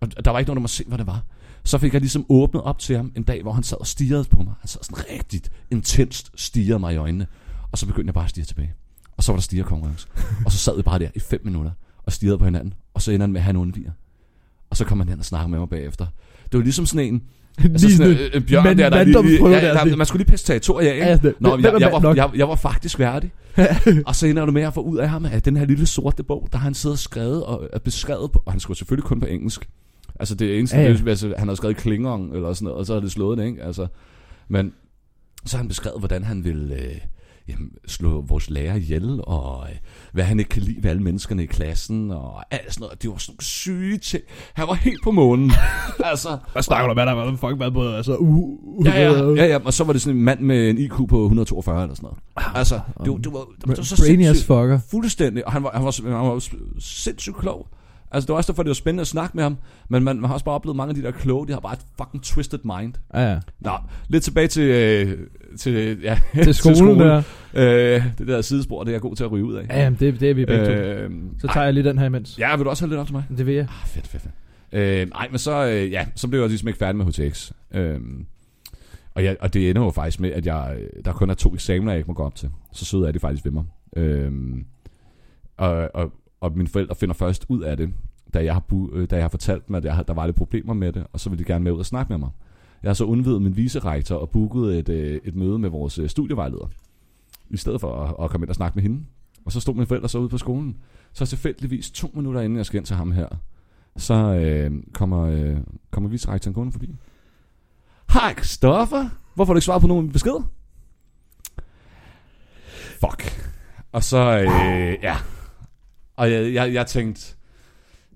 Speaker 3: Og der var ikke nogen, der måtte se, hvad det var. Så fik jeg ligesom åbnet op til ham en dag, hvor han sad og stirrede på mig. Han sad sådan rigtigt intenst stirrede mig i øjnene. Og så begyndte jeg bare at stirre tilbage. Og så var der stirrekonkurrence. og så sad vi bare der i fem minutter og stirrede på hinanden. Og så ender han med, at han undviger. Og så kom han hen og snakkede med mig bagefter. Det var ligesom sådan en, altså
Speaker 2: Lige
Speaker 3: sådan en, en bjørn
Speaker 2: mand-
Speaker 3: der, der,
Speaker 2: manddomsprøve
Speaker 3: lige, ja,
Speaker 2: der,
Speaker 3: der, man skulle lige pisse territoriet af. ikke?
Speaker 2: Ja, det-
Speaker 3: Nå, jeg, jeg, var, jeg, jeg var faktisk værdig. og så ender du med at få ud af ham, at den her lille sorte bog, der har han siddet og skrevet og er beskrevet på, og han skulle selvfølgelig kun på engelsk. Altså det eneste,
Speaker 2: Ja,
Speaker 3: ja,
Speaker 2: ja.
Speaker 3: altså, han har skrevet klingon eller sådan noget, og så har det slået det, ikke? Altså, men så har han beskrevet, hvordan han vil øh, jamen, slå vores lærer ihjel, og øh, hvad han ikke kan lide ved alle menneskerne i klassen, og alt sådan noget. Det var sådan nogle syge ting. Han var helt på månen. altså,
Speaker 2: Hvad snakker du om, hvad der var fucking været på? Altså, uh, uh,
Speaker 3: Ja, ja, ja, ja, og så var det sådan en mand med en IQ på 142 eller sådan noget. Altså, det, var- det, var, det var så
Speaker 2: Brainy as
Speaker 3: sindssygt,
Speaker 2: fucker.
Speaker 3: fuldstændig, og han var, han var, han var sindssygt klog. Altså, det var også derfor, det var spændende at snakke med ham. Men man, man har også bare oplevet mange af de der kloge, de har bare et fucking twisted mind.
Speaker 2: Ja, ja.
Speaker 3: Nå, lidt tilbage til, øh, til, ja,
Speaker 2: Til skolen der.
Speaker 3: Øh, det der sidespor, det er jeg god til at ryge ud af.
Speaker 2: Ja, jamen, det, det er vi begge to.
Speaker 3: øh,
Speaker 2: Så tager jeg lige den her imens.
Speaker 3: Ja, vil du også have lidt op til mig?
Speaker 2: Det vil jeg.
Speaker 3: Ah, fedt, fedt, fedt. Øh, nej, men så, øh, ja, så blev jeg ligesom ikke færdig med HTX. Øh, og, jeg, og det ender jo faktisk med, at jeg, øh, der kun er to eksamener, jeg ikke må gå op til. Så søde er de faktisk ved mig. Øh, og, og, og mine forældre finder først ud af det, da jeg har, øh, da jeg har fortalt dem, at jeg, har- der var lidt problemer med det, og så vil de gerne med ud og snakke med mig. Jeg har så undvidet min viserektor og booket et, øh, et møde med vores øh, studievejleder, i stedet for at, at komme ind og snakke med hende. Og så stod mine forældre så ude på skolen. Så tilfældigvis to minutter inden jeg skal ind til ham her, så øh, kommer, øh, kommer vicerektoren gående forbi. Hej Christoffer, hvorfor har du ikke svaret på nogen besked? Fuck. Og så, øh, ja. Og jeg, jeg, jeg tænkte,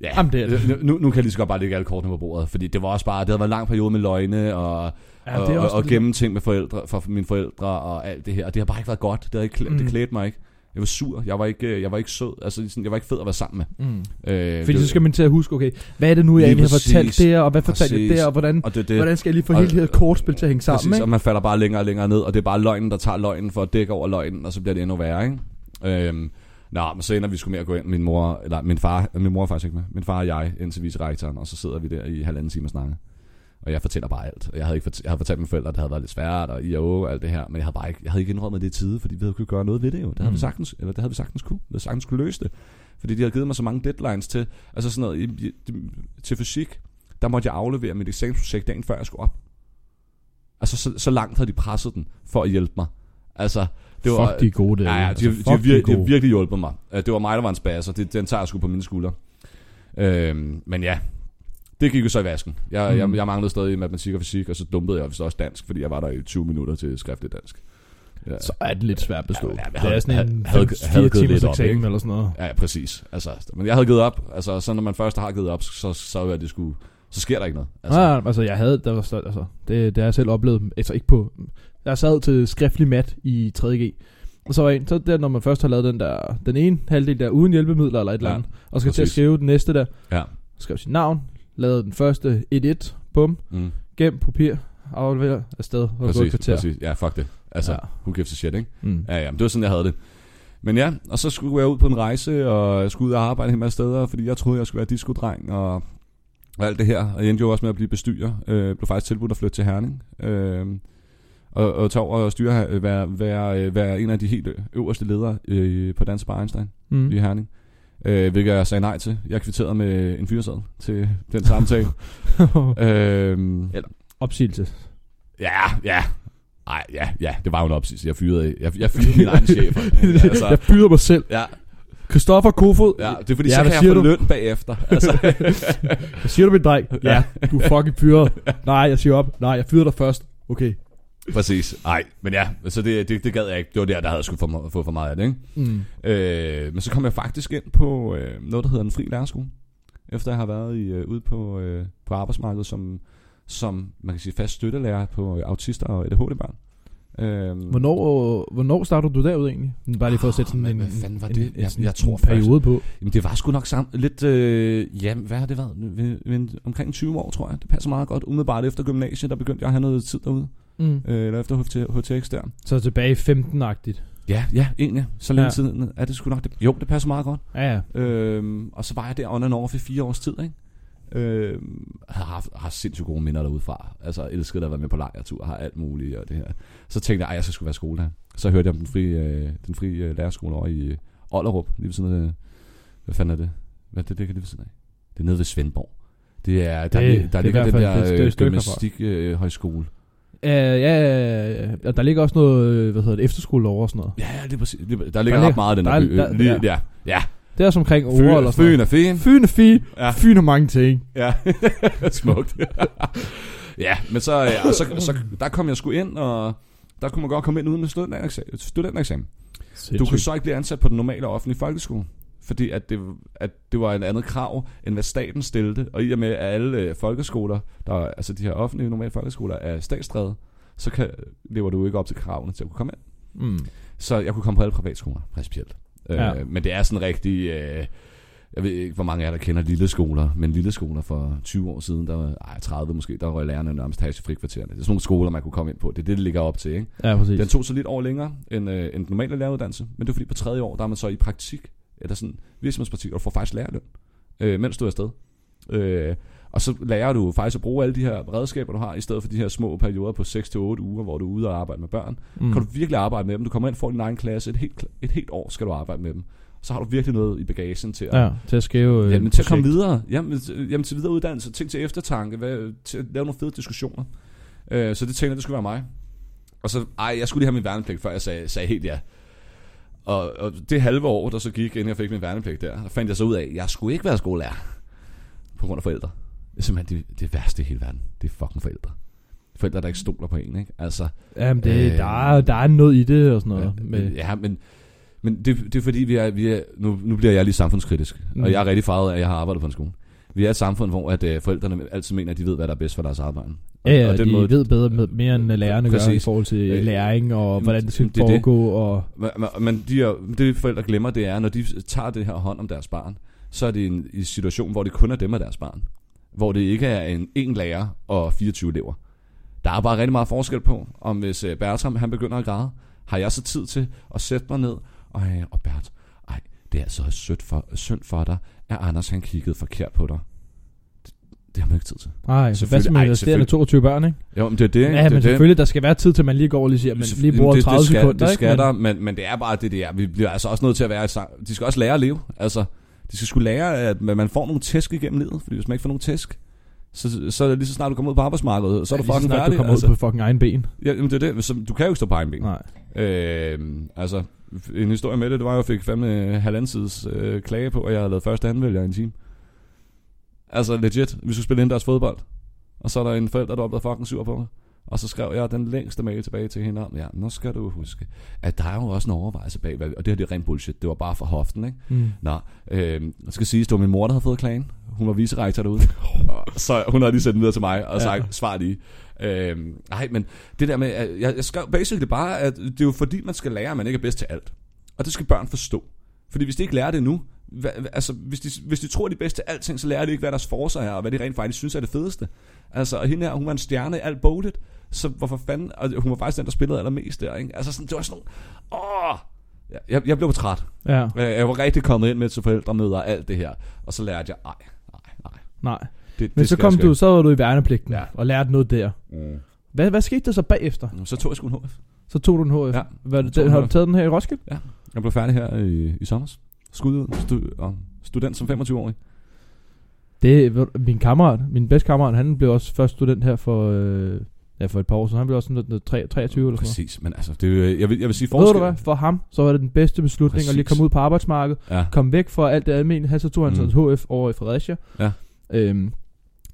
Speaker 3: ja,
Speaker 2: Jamen, det er det.
Speaker 3: nu, nu kan jeg lige så godt bare lægge alle kortene på bordet, fordi det var også bare, det havde været en lang periode med løgne, og,
Speaker 2: Ja,
Speaker 3: og, og, og
Speaker 2: det.
Speaker 3: gemme ting med forældre, for mine forældre og alt det her. Og det har bare ikke været godt. Det, havde ikke,
Speaker 2: Mm.
Speaker 3: det klædte mig ikke. Jeg var sur. Jeg var ikke, jeg var ikke sød. Altså, sådan, jeg var ikke fed at være sammen med.
Speaker 2: Mm.
Speaker 3: Øh,
Speaker 2: Fordi
Speaker 3: det-
Speaker 2: så skal man til at huske, okay, hvad er det nu, jeg egentlig har fortalt der, og hvad fortalte jeg der, og hvordan,
Speaker 3: og det, det,
Speaker 2: hvordan skal jeg lige få hele det her kortspil til at hænge sammen,
Speaker 3: Præcis,
Speaker 2: ikke?
Speaker 3: og man falder bare længere og længere ned, og det er bare løgnen, der tager løgnen for at dække over løgnen, og så bliver det endnu værre, ikke? Øhm, Nå, men så ender vi sgu med at gå ind, min mor, eller min far, min mor er faktisk ikke med, min far og jeg, ind til vicerektoren, og så sidder vi der i halvanden time og snakker. Og jeg fortæller bare alt. Og jeg havde, ikke fortalt, jeg havde fortalt mine forældre, at det havde været lidt svært, og I og alt det her, men jeg havde bare ikke, jeg havde ikke indrømmet det i tide, fordi vi havde kunne gøre noget ved det jo. Det havde
Speaker 2: Mm.
Speaker 3: vi sagtens, eller det havde vi sagtens kunne. Vi havde sagtens kunne løse det. Fordi de havde givet mig så mange deadlines til, altså sådan noget, i- i- til fysik, der måtte jeg aflevere mit eksamensprojekt dagen før jeg skulle op. Altså så, så langt havde de presset den for at hjælpe mig. Altså, det var,
Speaker 2: Fuck, de er gode der.
Speaker 3: Ja, ja, de,
Speaker 2: altså,
Speaker 3: de, de, har vir- de har
Speaker 2: gode.
Speaker 3: virkelig hjulpet mig. Øh, Det var mig, der var en spasser. Det, den tager jeg sgu på mine skuldre. Øhm, men ja, det gik jo så i vasken. Jeg,
Speaker 2: Mm.
Speaker 3: jeg, jeg manglede stadig matematik og fysik, og så dumpede jeg vist også dansk, fordi jeg var der i 20 minutter til skriftlig dansk. Ja,
Speaker 2: Så er det lidt svært at bestå.
Speaker 3: Ja, jeg
Speaker 2: det
Speaker 3: havde-
Speaker 2: er sådan en
Speaker 3: havde- havde givet
Speaker 2: timers
Speaker 3: lidt op,
Speaker 2: eksamen
Speaker 3: ikke?
Speaker 2: eller sådan noget.
Speaker 3: ja, ja, præcis. Altså, men jeg havde givet op. Altså, så når man først har givet op, så, så, er det sgu, så sker der ikke noget.
Speaker 2: Altså. Ja, altså jeg havde, der var, så- altså, det, det har jeg selv oplevet, altså ikke på, jeg sad til skriftlig mat i 3.G, og så var en, så der, når man først har lavet den der, den ene halvdel der uden hjælpemidler eller et eller
Speaker 3: Ja,
Speaker 2: andet, og skal til at
Speaker 3: præcis.
Speaker 2: skrive den næste der,
Speaker 3: Ja.
Speaker 2: skrev sit navn, lavede den første 1-1, bum,
Speaker 3: Mm,
Speaker 2: gem papir, afleverer afsted, og
Speaker 3: præcis,
Speaker 2: kvarter.
Speaker 3: præcis. Ja, fuck det. Altså,
Speaker 2: Ja.
Speaker 3: ja. who gives a shit, ikke?
Speaker 2: Mm.
Speaker 3: Ja, ja, men det var sådan, jeg havde det. Men ja, og så skulle jeg ud på en rejse, og jeg skulle ud og arbejde en masse steder, fordi jeg troede, jeg skulle være diskodreng, og, og alt det her. Og jeg endte jo også med at blive bestyrer. Øh, blev faktisk tilbudt at flytte til Herning. Øh, og, og tage over og styre, øh, være, være, øh, være en af de helt øverste ledere øh, på Danse Bar Einstein
Speaker 2: Mm.
Speaker 3: i Herning. Øh, hvilket jeg sagde nej til. Jeg kvitterede med en fyreseddel til den samtale. øh,
Speaker 2: Opsigelse.
Speaker 3: ja, ja. Ej, ja, ja, det var jo en opsigelse. Jeg fyrede, jeg, jeg fyrede min egen chef.
Speaker 2: altså. Jeg byder mig selv.
Speaker 3: ja,
Speaker 2: Christoffer Kofod.
Speaker 3: Ja, det er fordi,
Speaker 2: Ja,
Speaker 3: så kan jeg få
Speaker 2: du?
Speaker 3: løn bagefter. Altså,
Speaker 2: Hvad siger du, min dreng? Ja, du er fucking fyret. Nej, jeg siger op. Nej, jeg fyrer dig først. Okay.
Speaker 3: præcis. Nej, men ja, så det, det, det gad jeg ikke. Det var der, der havde skulle få, få for meget af det, ikke?
Speaker 2: Mm.
Speaker 3: Øh, men så kom jeg faktisk ind på øh, noget, der hedder en fri lærerskole. Efter jeg har været i, øh, ude på, øh, på arbejdsmarkedet som, som, man kan sige, fast støttelærer på øh, autister og ADHD-børn. Øh,
Speaker 2: Hvornår, hvornår startede du derud egentlig? Bare lige for at sætte sådan
Speaker 3: Ah,
Speaker 2: en,
Speaker 3: hvad var
Speaker 2: en,
Speaker 3: det?
Speaker 2: en,
Speaker 3: Jeg-
Speaker 2: sådan
Speaker 3: jeg
Speaker 2: en
Speaker 3: tror
Speaker 2: periode på.
Speaker 3: Jamen, det var sgu nok sammen, lidt, øh, ja, hvad har det været? Ved, ved, omkring 20 år, tror jeg. Det passer meget godt. Umiddelbart efter gymnasiet, der begyndte jeg at have noget tid derude.
Speaker 2: Mm.
Speaker 3: Øh, eller efter HT, HTX der.
Speaker 2: Så tilbage i 15-agtigt.
Speaker 3: Ja, ja, egentlig. Så længe
Speaker 2: Ja.
Speaker 3: siden er det sgu nok. Det, jo, det passer meget godt.
Speaker 2: Ja, ja.
Speaker 3: Øhm, og så var jeg der on and off i fire års tid, ikke? Øhm, har haft, har sindssygt gode minder derudefra. Altså, elskede at være med på lejretur, har alt muligt og det her. Så tænkte jeg, ej, jeg skal sgu være skole her. Så hørte jeg om den frie, øh, den frie øh, lærerskole over i øh, Ollerup, lige ved siden af, hvad fanden er det? Hvad er det, ligger lige ved siden af? Det er nede ved Svendborg. Det er, der,
Speaker 2: Det-
Speaker 3: det,
Speaker 2: det er
Speaker 3: der
Speaker 2: i
Speaker 3: ligger den der øh,
Speaker 2: herfra.
Speaker 3: gymnastik øh, højskole.
Speaker 2: Uh, ja, ja, ja, og der ligger også noget, øh, hvad hedder det, efterskole over og sådan noget.
Speaker 3: Ja, det er præcis. Det- Der ligger
Speaker 2: ligger-
Speaker 3: ret meget i den
Speaker 2: der
Speaker 3: der
Speaker 2: er- der-
Speaker 3: Øh, lige,
Speaker 2: ja.
Speaker 3: ja. ja.
Speaker 2: Det er også omkring over eller
Speaker 3: Fyn,
Speaker 2: sådan
Speaker 3: Fyn er fin.
Speaker 2: Fyn er fin.
Speaker 3: Ja.
Speaker 2: Fyn har mange ting.
Speaker 3: Ja, smukt. ja, men så, ja, så, så, der kom jeg sgu ind, og der kunne man godt komme ind uden med studentereksamen. studentereksamen. Du kunne så ikke blive ansat på den normale offentlige folkeskole, fordi at det, at det var et andet krav, end hvad staten stillede. Og i og med, at alle øh, folkeskoler, der, altså de her offentlige normale folkeskoler, er statsdrevet, så kan, lever du ikke op til kravene til at kunne komme ind.
Speaker 2: Mm.
Speaker 3: Så jeg kunne komme på alle privatskoler, principielt.
Speaker 2: Ja.
Speaker 3: Øh, men det er sådan rigtig... Øh, Jeg ved ikke, hvor mange af jer, der kender lille skoler, men lille skoler for 20 år siden, der var, ej, 30 måske, der var lærerne nærmest her i frikvartererne. Det er sådan nogle skoler, man kunne komme ind på. Det er det, det ligger op til, ikke?
Speaker 2: Ja, præcis.
Speaker 3: Den tog så lidt over længere end, øh, end den normale læreruddannelse, men det er fordi på tredje år, der er man så i praktik, eller sådan virksomhedspraktik, og du får faktisk lærerløn, øh, mens du er afsted. Øh, og så lærer du faktisk at bruge alle de her redskaber, du har, i stedet for de her små perioder på 6-8 uger, hvor du er ude og arbejde med børn. Mm. Kan du virkelig arbejde med dem. Du kommer ind får din egen klasse. Et helt, et helt år skal du arbejde med dem. Så har du virkelig noget i bagagen til at,
Speaker 2: Ja, til at skrive øh,
Speaker 3: jamen, til at komme videre. Jamen, til- jamen til videre uddannelse. Ting til eftertanke. Hvad, til at lave nogle fede diskussioner. Øh, så det tænkte jeg, det skulle være mig. Og så, ej, jeg skulle lige have min værnepligt, før jeg sagde, sagde helt ja. Og, og det halve år, der så gik, inden jeg fik min værnepligt der, der fandt jeg så ud af, at jeg skulle ikke være skolelærer. På grund af forældre. Det er simpelthen det, det værste i hele verden. Det er fucking forældre. Forældre, der ikke stoler på en, ikke? Altså,
Speaker 2: Jamen, det,
Speaker 3: Øh,
Speaker 2: der, er, der er noget i det og sådan noget.
Speaker 3: Ja,
Speaker 2: med,
Speaker 3: men, ja, men, men det, det er fordi, vi er, vi er nu, nu bliver jeg lige samfundskritisk, mm. Og jeg er rigtig farvet af, at jeg har arbejdet på en skole. Vi er et samfund, hvor at, øh, forældrene altid mener, at de ved, hvad der er bedst for deres arbejde. Og,
Speaker 2: ja, ja,
Speaker 3: og
Speaker 2: de måde, ved bedre med, mere end lærerne gør i
Speaker 3: Præcis.
Speaker 2: forhold til
Speaker 3: Øh,
Speaker 2: læring og hvordan det skal
Speaker 3: det er det.
Speaker 2: foregå. Og,
Speaker 3: Men, men de er, det forældre glemmer, det er, når de tager det her hånd om deres barn, så er det en, en situation, hvor det kun er dem og deres barn. Hvor det ikke er en, en lærer og 24 elever. Der er bare rigtig meget forskel på, om hvis øh, Bertram han begynder at græde, har jeg så tid til at sætte mig ned, og, og Bert, ej, det er altså synd for, synd for dig, at Anders han kiggede forkert på dig. Det, det har man ikke tid til.
Speaker 2: nej, hvad så med
Speaker 3: ej,
Speaker 2: resterende
Speaker 3: selvfølgelig.
Speaker 2: 22 børn, ikke?
Speaker 3: Jo, men det er det?
Speaker 2: Ja,
Speaker 3: det,
Speaker 2: men
Speaker 3: det.
Speaker 2: selvfølgelig, der skal være tid til, at man lige går og lige siger, men lige bruger
Speaker 3: det,
Speaker 2: 30
Speaker 3: det skal,
Speaker 2: sekunder,
Speaker 3: Det skal
Speaker 2: ikke?
Speaker 3: der, men, men det er bare det, det er. Vi bliver altså også nødt til at være. De skal også lære at leve. Altså, de skal skulle lære, at man får nogle tæsk igennem livet. Fordi hvis man ikke får nogle tæsk, så, så er det lige så snart du kommer ud på arbejdsmarkedet, så er du
Speaker 2: Lige
Speaker 3: fucking
Speaker 2: snart
Speaker 3: færdig.
Speaker 2: du kommer
Speaker 3: altså.
Speaker 2: ud på fucking egen ben.
Speaker 3: Ja, men det er det. Så, du kan jo ikke stå på egen ben.
Speaker 2: Nej.
Speaker 3: Øh, altså, en historie med det, det var, at jeg fik fandme halvanden sides øh, klage på, at jeg havde lavet første anvælger i en time. Altså legit, vi skulle spille indendørs fodbold. Og så er der en forælder, der var blevet fucking sur på mig. Og så skrev jeg den længste mail tilbage til hende om, ja, nu skal du huske, at der er jo også en overvejelse bag, hvad- og det her det er rent bullshit, det var bare for hoften, ikke?
Speaker 2: Mm.
Speaker 3: Nå, øh, jeg skal sige, at det var min mor, der havde fået klagen. Hun var vicerektor derude. Og så hun har lige sendt den videre til mig og
Speaker 2: Ja.
Speaker 3: sagt, svar lige. Øh, nej, men det der med, at jeg, jeg skrev basically bare, at det er jo fordi, man skal lære, at man ikke er bedst til alt. Og det skal børn forstå. Fordi hvis de ikke lærer det nu, hvad, altså hvis de, hvis de tror, de er bedst til alting, så lærer de ikke, hvad deres forser er, og hvad de rent faktisk synes er det fedeste. Altså, og hende her, hun var en stjerne i alt bogligt, så hvorfor fanden, og hun var faktisk den, der spillede allermest der, ikke? Altså sådan, det var sådan nogle, åh, jeg, jeg blev træt.
Speaker 2: Ja,
Speaker 3: Øh, Jeg var rigtig kommet ind med til forældremøder og alt det her. Og så lærte jeg, nej, nej, nej.
Speaker 2: nej.
Speaker 3: Det,
Speaker 2: Men
Speaker 3: det
Speaker 2: så kom
Speaker 3: jeg
Speaker 2: du, så var du i værnepligten
Speaker 3: Ja.
Speaker 2: og lærte noget der.
Speaker 3: ikke.
Speaker 2: Hvad, hvad skete der så bagefter?
Speaker 3: Mm. Så tog jeg sgu en HF.
Speaker 2: Så tog du en HF.
Speaker 3: Ja.
Speaker 2: Hvad,
Speaker 3: Jeg
Speaker 2: den,
Speaker 3: en
Speaker 2: har du taget den her i Roskilde?
Speaker 3: Jeg blev færdig her i, i sommer. Skud ud. Stu, og student som 25-årig.
Speaker 2: Det er min kammerat, min bedste kammerat, han blev også først student her for, øh, ja, for et par år siden. Han blev også sådan noget 3, 23 eller sådan.
Speaker 3: Præcis, men altså, det, er jo- jeg, vil, jeg vil sige
Speaker 2: Ved du
Speaker 3: forskel.
Speaker 2: hvad? For ham, så var det den bedste beslutning at lige
Speaker 3: Præcis.
Speaker 2: komme ud på arbejdsmarkedet.
Speaker 3: Ja.
Speaker 2: Komme væk fra alt det almindelige. Han så tog han
Speaker 3: Mm.
Speaker 2: HF over i Fredericia.
Speaker 3: Ja.
Speaker 2: Øhm,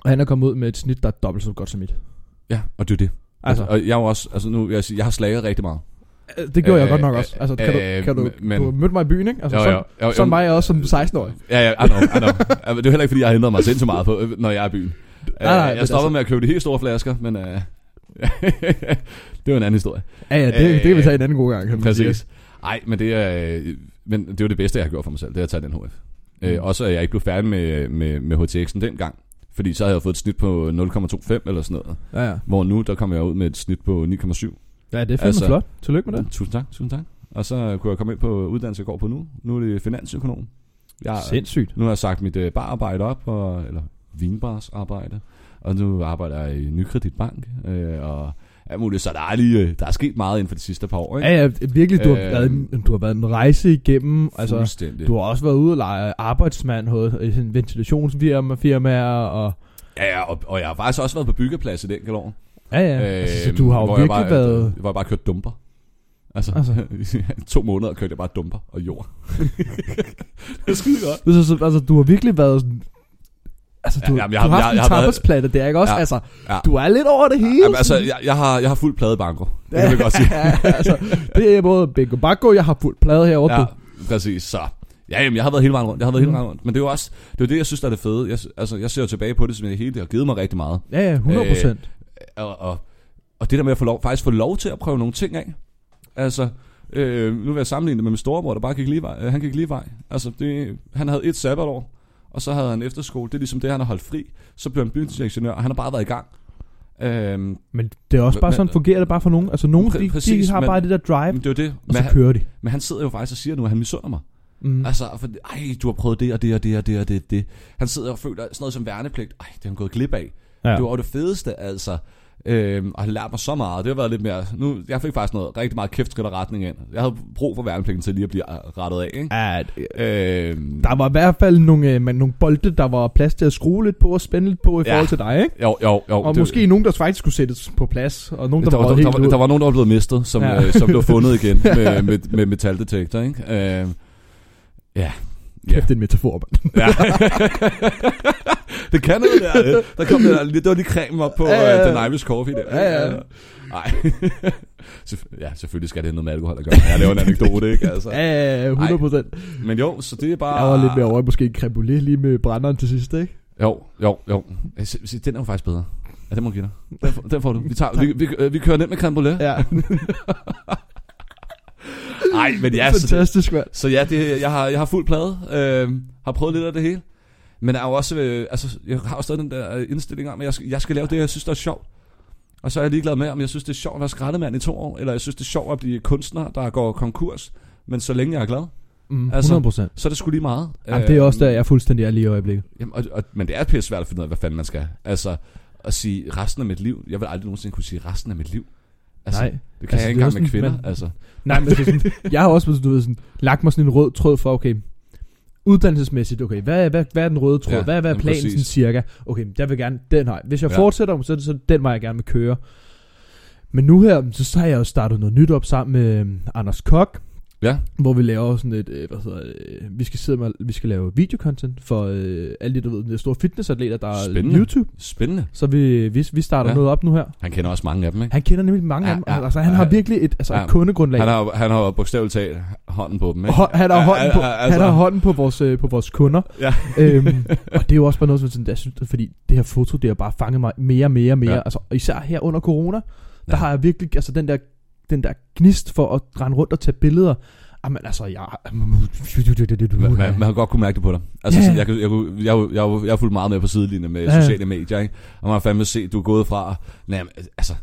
Speaker 2: og han er kommet ud med et snit, der er dobbelt så godt som mit.
Speaker 3: ja, og det er det.
Speaker 2: Altså,
Speaker 3: Altså, og jeg er også, altså nu jeg jeg har slaget rigtig meget.
Speaker 2: Øh, det gjorde jeg
Speaker 3: øh,
Speaker 2: godt nok også. Altså, kan,
Speaker 3: øh,
Speaker 2: du, kan du,
Speaker 3: men-
Speaker 2: du mødte mig i byen, ikke? Altså,
Speaker 3: Jo, jo, jo, jo,
Speaker 2: sådan var jeg også som 16-årig.
Speaker 3: Ja, ja, I know, I know. Det er heller ikke, fordi jeg har ændret mig sindssygt meget på, øh, når jeg er i byen.
Speaker 2: Nej, nej,
Speaker 3: Øh, jeg stopper
Speaker 2: altså-
Speaker 3: med at købe de helt store flasker, men uh, det er jo en anden historie.
Speaker 2: Ja, ja, det,
Speaker 3: Øh,
Speaker 2: det kan vi tage en anden god gang. Kan.
Speaker 3: Præcis. Nej, men det er, øh, men det jo det bedste, jeg har gjort for mig selv, det er at tage den HF. Mm. Øh, også at jeg ikke blev færdig med, med, med HTX'en dengang. Fordi så havde jeg fået et snit på 0,25 eller sådan noget.
Speaker 2: Ja, ja.
Speaker 3: Hvor nu, der kommer jeg ud med et snit på 9,7.
Speaker 2: Ja, det er fandme
Speaker 3: Altså-
Speaker 2: flot. Tillykke med det.
Speaker 3: Tusind tak, tusind tak. Og så kunne jeg komme ind på uddannelse, jeg går på nu. Nu er det finansøkonom. Jeg,
Speaker 2: Sindssygt.
Speaker 3: nu har jeg sagt mit øh, bararbejde op, og, eller vinbarsarbejde. Og nu arbejder jeg i Nykredit Bank. Øh, og alt muligt. Så der er, lige, øh, der er sket meget inden for de sidste par år. Ikke?
Speaker 2: Ja, ja, virkelig, du, har,
Speaker 3: Øh,
Speaker 2: været, en- du har været en rejse igennem. Altså, du har også været ude og lege arbejdsmand hos ventilationsfirma, firmaer, og...
Speaker 3: Ja, ja og, og jeg har faktisk også været på byggeplads i den galor.
Speaker 2: Ja, ja. Øh, altså, så du har jo
Speaker 3: hvor jeg
Speaker 2: virkelig
Speaker 3: bare,
Speaker 2: været...
Speaker 3: Hvor jeg bare kørt dumper. Altså,
Speaker 2: Altså.
Speaker 3: to måneder kørte jeg bare dumper og jord. det er skide godt.
Speaker 2: Så, så, altså, du har virkelig været sådan... Altså, du,
Speaker 3: Ja,
Speaker 2: ja,
Speaker 3: jamen,
Speaker 2: du
Speaker 3: jeg
Speaker 2: har
Speaker 3: har-
Speaker 2: haft
Speaker 3: jeg-
Speaker 2: en
Speaker 3: jeg
Speaker 2: tappersplatte der, ikke også?
Speaker 3: Ja,
Speaker 2: altså,
Speaker 3: ja.
Speaker 2: du er lidt over det hele.
Speaker 3: Jamen, altså, jeg, jeg, har, jeg har fuldt plade banko. Det kan vi godt sige.
Speaker 2: ja, altså, det er både Bingo Bakko, jeg har fuldt plade herovre
Speaker 3: Ja, præcis. Så ja, jamen, jeg har været hele vejen rundt. Jeg har været hele vejen rundt. Men det er jo også det, er det jeg synes, der er det fede. Jeg, altså, jeg ser jo tilbage på det som det hele. Det har givet mig rigtig meget.
Speaker 2: Ja, ja, 100 procent.
Speaker 3: Og, og, og det der med at få lov, faktisk få lov til at prøve nogle ting af. Altså, øh, nu vil jeg sammenligne det med min storebror, der bare gik lige vej. Øh, han gik lige vej. Altså, det, han havde et sabbatår. og så havde han efterskole. Det er ligesom det, han har holdt fri. Så blev han bygningsingeniør, og han har bare været i gang. Øhm,
Speaker 2: Men det er også bare
Speaker 3: Men-
Speaker 2: sådan, fungerer det bare for nogen. Altså nogen,
Speaker 3: Præ-
Speaker 2: de,
Speaker 3: præcis,
Speaker 2: de har
Speaker 3: men-
Speaker 2: bare det der drive,
Speaker 3: det er det.
Speaker 2: og
Speaker 3: Men
Speaker 2: så kører de.
Speaker 3: men han sidder jo faktisk og siger nu, at han misunder mig.
Speaker 2: Mm.
Speaker 3: Altså, for, ej, du har prøvet det og det og det og det og det, det. Han sidder og føler sådan noget som værnepligt. Ej, det har han gået glip af.
Speaker 2: Ja.
Speaker 3: Det var jo det fedeste, altså. Øhm, og han lærte mig så meget. Det har været lidt mere... Nu, jeg fik faktisk noget rigtig meget og retning ind. Jeg havde brug for værnepligten til lige at blive rettet af, ikke?
Speaker 2: Ja,
Speaker 3: Øhm,
Speaker 2: der var i hvert fald nogle, øh, nogle bolde, der var plads til at skrue lidt på og spænde lidt på i
Speaker 3: Ja.
Speaker 2: forhold til dig, ikke?
Speaker 3: jo, jo, jo.
Speaker 2: Og
Speaker 3: det-
Speaker 2: måske nogen, der faktisk skulle sættes på plads, og nogen, der,
Speaker 3: der,
Speaker 2: var,
Speaker 3: der,
Speaker 2: helt
Speaker 3: der, var, der var nogen, der var blevet mistet, som,
Speaker 2: Ja.
Speaker 3: ja. øh, som blev fundet igen med, med, med metaldetektor, ikke? Øhm, ja.
Speaker 2: Kæft, det er en metafor, mand.
Speaker 3: Ja. det kan noget der. Der kom der, det var lige cremen op på
Speaker 2: Ja,
Speaker 3: ja,
Speaker 2: ja, ja.
Speaker 3: ja. den Irish coffee der.
Speaker 2: Ja, ja.
Speaker 3: Nej. Ja, selvfølgelig skal det have noget med alkohol at gøre. Jeg laver en anekdote, ikke? Altså.
Speaker 2: Ja, 100 procent.
Speaker 3: Men jo, så det er bare...
Speaker 2: Jeg var lidt mere over måske en creme brûlée lige med brænderen til sidst, ikke?
Speaker 3: Jo, jo, jo. Den er jo faktisk bedre. Ja, den må give dig. Den, får- den får du. Vi, tager, vi, vi, øh, vi kører ned med creme brûlée.
Speaker 2: Ja,
Speaker 3: Nej, men ja, så, det,
Speaker 2: fantastisk, mand.
Speaker 3: så ja, det, jeg, har, jeg har fuld plade. Øh, har prøvet lidt af det hele. Men jeg er jo også, øh, altså, jeg har jo stadig den der øh, indstilling om, at jeg skal, jeg skal lave det, jeg synes, der er sjovt. Og så er jeg ligeglad med, om jeg synes, det er sjovt at være skraldemand i to år, eller jeg synes, det er sjovt at blive kunstner, der går konkurs. Men så længe jeg er glad,
Speaker 2: Mm,
Speaker 3: Altså,
Speaker 2: 100 procent.
Speaker 3: så er det sgu lige meget.
Speaker 2: Jamen, det er også der, jeg er fuldstændig er lige i øjeblikket.
Speaker 3: Jamen, og, og, men det er pisse svært at finde ud af, hvad fanden man skal. Altså, at sige resten af mit liv. Jeg vil aldrig nogensinde kunne sige resten af mit liv. Altså,
Speaker 2: Nej.
Speaker 3: det kan
Speaker 2: Altså,
Speaker 3: jeg ikke engang med kvinder.
Speaker 2: man-
Speaker 3: altså.
Speaker 2: Nej, men det er sådan, jeg har også du ved, sådan, lagt mig sådan en rød tråd for, okay, uddannelsesmæssigt, okay, hvad, hvad, hvad er den røde tråd?
Speaker 3: Ja,
Speaker 2: hvad, hvad er planen sådan cirka? Okay, jeg vil gerne den vej. Hvis jeg
Speaker 3: Ja.
Speaker 2: fortsætter, så er det så den vej, jeg gerne vil køre. Men nu her, så, så har jeg jo startet noget nyt op sammen med øhm, Anders Kok,
Speaker 3: Ja,
Speaker 2: hvor vi laver sådan et, øh, hvad hedder øh, vi skal sidde med, vi skal lave videocontent for øh, alle de, du ved, de store fitnessatleter, der er
Speaker 3: Spændende.
Speaker 2: YouTube.
Speaker 3: spændende.
Speaker 2: Så vi, vi, vi starter ja. Noget op nu her.
Speaker 3: Han kender også mange af dem, ikke?
Speaker 2: Han kender nemlig mange
Speaker 3: Ja,
Speaker 2: af dem.
Speaker 3: ja,
Speaker 2: altså, han
Speaker 3: ja,
Speaker 2: har virkelig et, altså,
Speaker 3: Ja.
Speaker 2: et kundegrundlag.
Speaker 3: Han har, han har bogstaveligt talt hånden på dem, ikke?
Speaker 2: Hå- han har hånden på,
Speaker 3: ja, altså-
Speaker 2: han har hånden på vores, øh, på vores kunder.
Speaker 3: Ja.
Speaker 2: øhm, og det er jo også bare noget, som sådan, jeg synes, fordi det her foto, det har bare fanget mig mere, mere, mere.
Speaker 3: Ja.
Speaker 2: Altså, og især her under corona, der
Speaker 3: Ja.
Speaker 2: har jeg virkelig, altså den der, den der gnist for at rende rundt og tage billeder. Jamen altså, jeg...
Speaker 3: Man, man, har godt kunne mærke det på dig. Altså, yeah. jeg, jeg, jeg, jeg, jeg, jeg, jeg har fulgt meget med på sidelinjen med yeah. sociale medier, ikke? Og man har fandme set, du er gået fra... Nej, altså,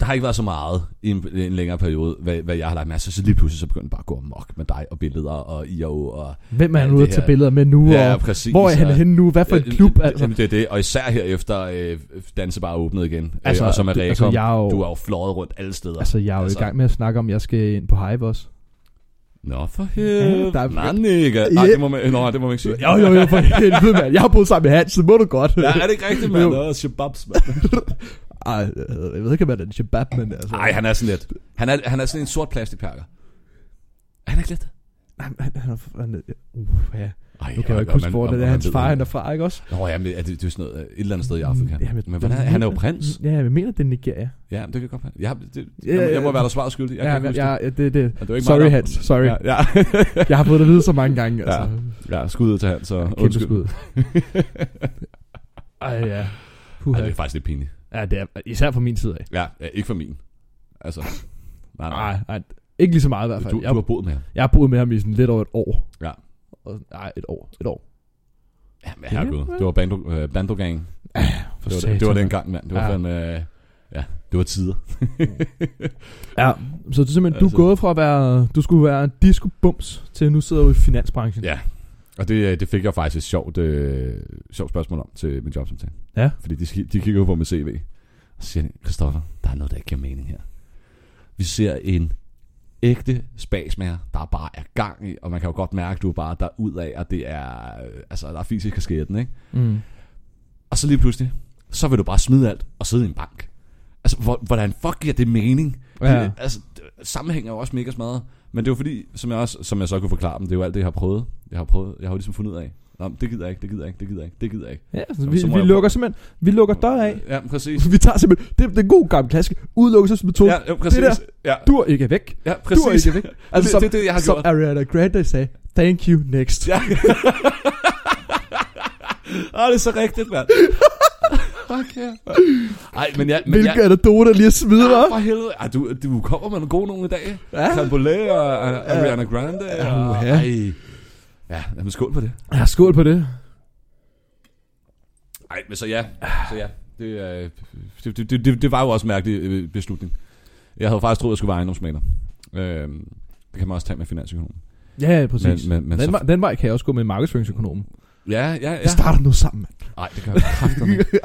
Speaker 3: der, har ikke været så meget i en, en længere periode, hvad, hvad jeg har lagt masser. Så lige pludselig så begyndte det bare at gå amok med dig og billeder og IO og...
Speaker 2: Hvem er han
Speaker 3: Ja,
Speaker 2: ude at tage billeder med nu?
Speaker 3: Ja,
Speaker 2: og
Speaker 3: præcis.
Speaker 2: hvor er han
Speaker 3: og-
Speaker 2: henne nu? Hvad for en
Speaker 3: Ja,
Speaker 2: klub? Altså,
Speaker 3: Jamen, det er det. Og især her efter øh, Dansebar åbnet igen.
Speaker 2: Altså,
Speaker 3: Altså, og så med
Speaker 2: det-
Speaker 3: Rekom.
Speaker 2: altså, jeg er jo-
Speaker 3: Du er jo fløjet rundt alle steder.
Speaker 2: altså, jeg er jo
Speaker 3: altså.
Speaker 2: i gang med at snakke om, at jeg skal ind på Hive også.
Speaker 3: Nå, for
Speaker 2: Ja,
Speaker 3: helvede.
Speaker 2: er-
Speaker 3: Nej, nigga. Nej, det må man, nå, det må man ikke sige.
Speaker 2: Jo, jo, jo, for helvede, mand. Jeg har boet sammen med Hans, så må du godt.
Speaker 3: Ja, er det ikke rigtigt, mand? Nå, shababs, mand.
Speaker 2: Ej, jeg ved ikke, hvad det er en shabab, men altså...
Speaker 3: Nej, han er sådan lidt. Han er, han er sådan en sort plastikperker. Er han ikke lidt?
Speaker 2: Han, han, han, han, uh, ja.
Speaker 3: Ej,
Speaker 2: Nu kan jeg ikke huske, hvor det er hans far, han er fra, ikke også?
Speaker 3: Nå ja, men er- det, det er sådan noget, øh, et eller andet sted i Afrika.
Speaker 2: Ja,
Speaker 3: men hvordan, er- han er jo prins.
Speaker 2: Ja, jeg mener, det er Nigeria.
Speaker 3: Ja, det kan godt være. Ja, det,
Speaker 2: Ja,
Speaker 3: jeg,
Speaker 2: ja,
Speaker 3: jeg må
Speaker 2: ja.
Speaker 3: være der svaret skyldig. Jeg
Speaker 2: ja,
Speaker 3: kan ikke
Speaker 2: ja, ja, det, det.
Speaker 3: det. Ja, det
Speaker 2: Sorry, Hans. Sorry.
Speaker 3: Ja, ja.
Speaker 2: Jeg har fået det at vide så mange gange. Altså.
Speaker 3: ja skud ud til han, så
Speaker 2: Kæmpe
Speaker 3: undskyld.
Speaker 2: skud. Ej, ja.
Speaker 3: Ej,
Speaker 2: Puha.
Speaker 3: det er faktisk lidt pinligt.
Speaker 2: Ja, det er især fra min side af.
Speaker 3: Ja, ja, ikke for min. Altså, nej, nej.
Speaker 2: Nej, nej. Ikke lige så meget i hvert fald.
Speaker 3: Du,
Speaker 2: Jeg,
Speaker 3: du har boet med ham.
Speaker 2: jeg har boet med ham i sådan lidt over et år.
Speaker 3: Ja.
Speaker 2: Og, nej, et år. Et år.
Speaker 3: Ja, men herregud. Det var bando, øh, bando gang.
Speaker 2: For
Speaker 3: Det var,
Speaker 2: satan,
Speaker 3: det var den gang, mand. Det var
Speaker 2: Ja.
Speaker 3: ja. fandme... øh, Ja, det var tider.
Speaker 2: Ja, så det er simpelthen, du er
Speaker 3: Altså.
Speaker 2: gået fra at være, du skulle være en disco-bums, til nu sidder du i finansbranchen.
Speaker 3: Ja. Og det, øh, det fik jeg faktisk et sjovt, øh, sjovt spørgsmål om til min jobsamtale.
Speaker 2: Ja.
Speaker 3: Fordi de, de kigger jo på mit CV. Og siger de, Christoffer, der er noget, der ikke giver mening her. Vi ser en ægte spasmager, der bare er gang i, og man kan jo godt mærke, at du er bare der ud af, at det er, øh, altså, der er fysisk kasket den, ikke?
Speaker 2: Mm.
Speaker 3: Og så lige pludselig, så vil du bare smide alt og sidde i en bank. Altså, hvor- hvordan fuck giver det mening?
Speaker 2: Ja.
Speaker 3: Det, altså, sammenhæng er jo også mega smadret. Men det jo fordi, som jeg, også, som jeg så kunne forklare dem, det er jo alt det, jeg har prøvet. Jeg har prøvet, jeg har jo ligesom fundet ud af. Nå, det gider jeg ikke, det gider jeg ikke, det gider jeg ikke, det gider jeg ikke.
Speaker 2: Ja, så
Speaker 3: Så-
Speaker 2: vi,
Speaker 3: så
Speaker 2: vi lukker simpelthen, vi lukker dør af.
Speaker 3: Ja, præcis.
Speaker 2: Vi tager simpelthen, det, det er en god gammel klassisk udelukkelsesmetode.
Speaker 3: Ja, ja præcis.
Speaker 2: Det
Speaker 3: ja,
Speaker 2: Du er ikke væk.
Speaker 3: ja,
Speaker 2: Du er
Speaker 3: præcis.
Speaker 2: ikke væk. Altså,
Speaker 3: det,
Speaker 2: som,
Speaker 3: det, det, jeg har
Speaker 2: som
Speaker 3: gjort.
Speaker 2: Ariana Grande sagde, thank you, next.
Speaker 3: Ja. Åh, det er så rigtigt, mand. Okay. Ej, men jeg... Men
Speaker 2: Hvilke
Speaker 3: jeg,
Speaker 2: anekdoter lige at smide,
Speaker 3: Ah,
Speaker 2: hva'?
Speaker 3: for helvede. Ej, du, du kommer med nogle gode nogle i dag.
Speaker 2: Ja.
Speaker 3: Cambolé og uh, Ariana Grande.
Speaker 2: Ja,
Speaker 3: Og,
Speaker 2: uha.
Speaker 3: ej. Ja, jamen skål på det.
Speaker 2: Ja, skål på det.
Speaker 3: Nej, men så ja. Så ja. Det, øh, det, det, det, det, var jo også en mærkelig øh, beslutning. Jeg havde faktisk troet, at jeg skulle være ejendomsmaler. Øh, det kan man også tage med finansøkonom.
Speaker 2: Ja, ja, præcis.
Speaker 3: Men- men- men
Speaker 2: den,
Speaker 3: så-
Speaker 2: vej, den vej kan jeg også gå med markedsføringsøkonomen.
Speaker 3: Ja, ja, ja.
Speaker 2: Ja. starter noget sammen, mand.
Speaker 3: Nej, det kan jeg kraftedeme ikke.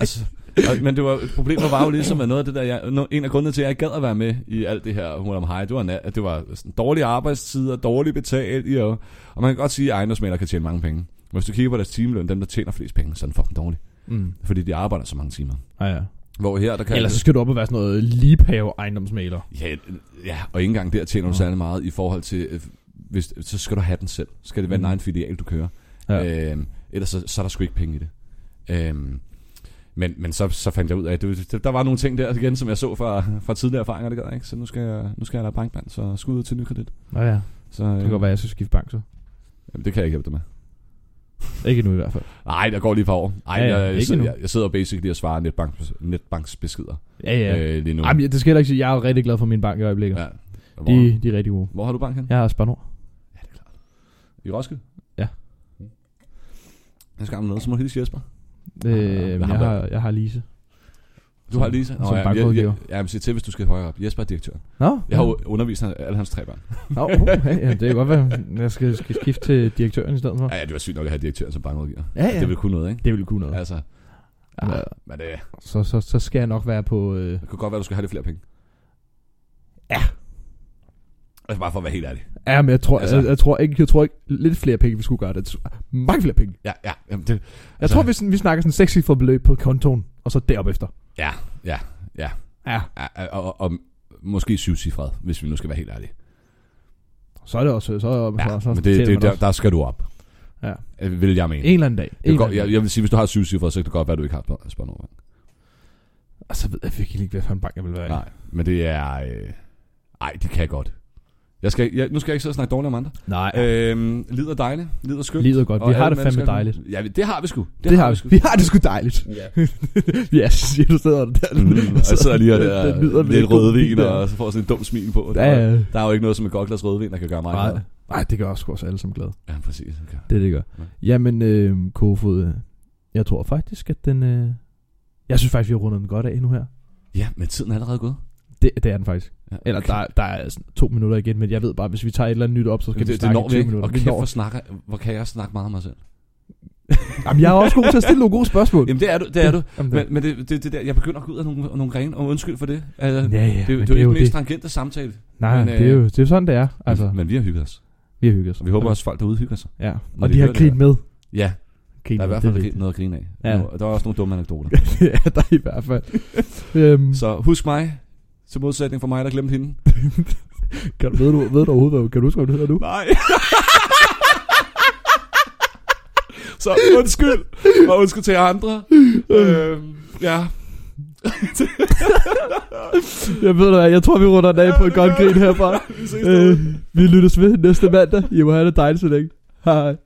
Speaker 3: altså, og, men det var, problemet var jo ligesom, at noget af det der, jeg, en af grundene til, at jeg ikke gad at være med i alt det her hul om hej, det var, at det var sådan dårlige arbejdstider, dårligt betalt, ja, og man kan godt sige, at ejendomsmælere kan tjene mange penge. Men hvis du kigger på deres timeløn, dem der tjener flest penge, så er den fucking dårlig.
Speaker 2: Mm.
Speaker 3: Fordi de arbejder så mange timer.
Speaker 2: Ja, ja.
Speaker 3: Hvor her, der kan...
Speaker 2: Ellers så skal du op og være sådan noget liebhaver ejendomsmaler.
Speaker 3: Ja, ja, og ikke engang der tjener du
Speaker 2: Nå.
Speaker 3: særlig meget i forhold til, øh, hvis, så skal du have den selv. Skal det være
Speaker 2: Mm.
Speaker 3: en egen filial, du kører.
Speaker 2: Ja.
Speaker 3: Øhm, ellers så, så er der sgu ikke penge i det. Øhm, men, men så, så fandt jeg ud af, at det, det, der var nogle ting der igen, som jeg så fra, fra tidligere erfaringer, det gør jeg ikke. Så nu skal jeg, nu skal jeg lade bankmand, så skud ud til nykredit.
Speaker 2: Nå ja,
Speaker 3: Så,
Speaker 2: det kan godt være, at jeg skal skifte bank så.
Speaker 3: Jamen, det kan jeg ikke hjælpe dig med.
Speaker 2: Ikke nu i hvert fald.
Speaker 3: Nej, der går lige et par år. Ej,
Speaker 2: Ja, ja,
Speaker 3: jeg, jeg, sidder, jeg, jeg sidder basically og svarer netbank, netbanksbeskeder
Speaker 2: Ja, ja.
Speaker 3: øh, lige nu.
Speaker 2: Ej, men det skal jeg ikke sige. Jeg er rigtig glad for min bank i øjeblikket.
Speaker 3: ja. Hvor,
Speaker 2: De, de er rigtig gode.
Speaker 3: hvor har du bank hen?
Speaker 2: Jeg har Spanor.
Speaker 3: I Roskilde?
Speaker 2: Ja.
Speaker 3: Jeg skal noget, så må du hilse Jesper.
Speaker 2: Øh, jeg, har, jeg har Lise.
Speaker 3: Du har Lisa?
Speaker 2: som
Speaker 3: ja, jeg, jeg, jeg, jeg til, hvis du skal højere op. Jesper er direktør.
Speaker 2: Nå,
Speaker 3: Jeg har jo undervist alle hans tre børn.
Speaker 2: Nå, okay, ja, det kan godt være, jeg skal, skal skifte til direktøren i stedet for.
Speaker 3: Ja, ja, det var sygt nok at have direktøren som bankrådgiver.
Speaker 2: Ja, ja.
Speaker 3: Det ville kunne noget, ikke?
Speaker 2: Det ville kunne noget.
Speaker 3: Altså,
Speaker 2: Ja.
Speaker 3: ja, men det,
Speaker 2: Så, så, så skal jeg nok være på... Øh,
Speaker 3: det kunne godt være, du skal have lidt flere penge.
Speaker 2: Ja.
Speaker 3: Altså bare for at være helt ærlig.
Speaker 2: ja, men jeg tror,
Speaker 3: Altså-
Speaker 2: altså, jeg, jeg, tror ikke, jeg tror ikke lidt flere penge, vi skulle gøre det. Mange flere penge.
Speaker 3: Ja, ja. Jamen, det,
Speaker 2: Jeg
Speaker 3: Altså-
Speaker 2: tror, vi, sådan- vi snakker sådan 6 for beløb på kontoen, og så derop efter.
Speaker 3: ja, ja, ja.
Speaker 2: Ja,
Speaker 3: ja og, og, og, måske syvcifret, hvis vi nu skal være helt ærlige.
Speaker 2: så er det også... Så,
Speaker 3: Ja,
Speaker 2: så, så
Speaker 3: men det, det, der, der skal du op.
Speaker 2: Ja.
Speaker 3: Øh, Vil jeg mene.
Speaker 2: En eller anden dag.
Speaker 3: Det godt, jeg, jeg vil sige, hvis du har syvcifret, så kan det godt være, at du ikke har et spørgsmål.
Speaker 2: dag. Og så ved jeg virkelig ikke, hvad for en bank jeg vil være i.
Speaker 3: Nej, men det er... Øh, ej, det kan godt. Jeg skal, jeg, nu skal jeg ikke sidde og snakke dårligt om andre.
Speaker 2: Nej,
Speaker 3: Øhm, lider dejligt, lider skønt.
Speaker 2: Lider godt. Vi
Speaker 3: Og
Speaker 2: har det fandme dejligt.
Speaker 3: Ja, det har vi sgu.
Speaker 2: det, det har vi.
Speaker 3: sgu.
Speaker 2: Vi har det sgu dejligt.
Speaker 3: Ja.
Speaker 2: ja, siger du stedet der.
Speaker 3: Mm, og jeg sidder lige og der,
Speaker 2: den nyder vi
Speaker 3: lidt rødvin,
Speaker 2: der.
Speaker 3: og så får sådan en dum smil på. Der,
Speaker 2: Ja,
Speaker 3: er-
Speaker 2: ja.
Speaker 3: der er jo ikke noget som et godt glas rødvin, der kan gøre mig
Speaker 2: Nej,
Speaker 3: glad.
Speaker 2: nej, det gør også os alle sammen glade.
Speaker 3: Ja, præcis. Okay.
Speaker 2: Det, det gør.
Speaker 3: Ja.
Speaker 2: Jamen, øh, Kofod, øh, jeg tror faktisk, at den... Øh, jeg synes faktisk, vi har rundet den godt af nu her.
Speaker 3: Ja, men tiden er allerede gået.
Speaker 2: Det, det er den faktisk.
Speaker 3: Ja,
Speaker 2: Eller der, der er sådan to minutter igen, men jeg ved bare, hvis vi tager et eller andet nyt op, så skal
Speaker 3: det,
Speaker 2: vi
Speaker 3: det, det
Speaker 2: snakke
Speaker 3: når vi
Speaker 2: 20
Speaker 3: ikke.
Speaker 2: minutter.
Speaker 3: Og kæft, hvor, snakker, hvor kan jeg snakke meget om mig selv?
Speaker 2: Jamen, jeg er også god til at stille nogle gode spørgsmål.
Speaker 3: Jamen, det er du. Det er du.
Speaker 2: Jamen,
Speaker 3: Men, men det, det, det der, jeg begynder at gå ud af nogle, nogle grene, og undskyld for det. Altså,
Speaker 2: ja, ja,
Speaker 3: det, det,
Speaker 2: men
Speaker 3: det, er jo ikke den mest
Speaker 2: det.
Speaker 3: samtale.
Speaker 2: Nej,
Speaker 3: men,
Speaker 2: det, er jo, det er jo sådan, det er. Altså,
Speaker 3: Altså, men vi har hygget os.
Speaker 2: vi har hygget os.
Speaker 3: Og vi håber også, folk derude hygger sig.
Speaker 2: Ja, og
Speaker 3: de
Speaker 2: de har
Speaker 3: det
Speaker 2: grint med.
Speaker 3: Ja,
Speaker 2: Grint
Speaker 3: der er i hvert
Speaker 2: det
Speaker 3: fald noget at grine af.
Speaker 2: Ja.
Speaker 3: Der er også nogle dumme anekdoter.
Speaker 2: ja, der er i hvert fald. øhm,
Speaker 3: Så husk mig, til modsætning for mig, der glemte hende.
Speaker 2: kan du, ved, du, ved du overhovedet, hvad, kan du huske, hvad du hedder nu?
Speaker 3: Nej. Så undskyld, og undskyld til jer andre. øhm, ja.
Speaker 2: Jeg ved hvad, jeg tror, vi runder den af på et godt grin herfra.
Speaker 3: Vi
Speaker 2: Øh, vi lyttes ved næste mandag. I må have det dejligt så længe. Hej.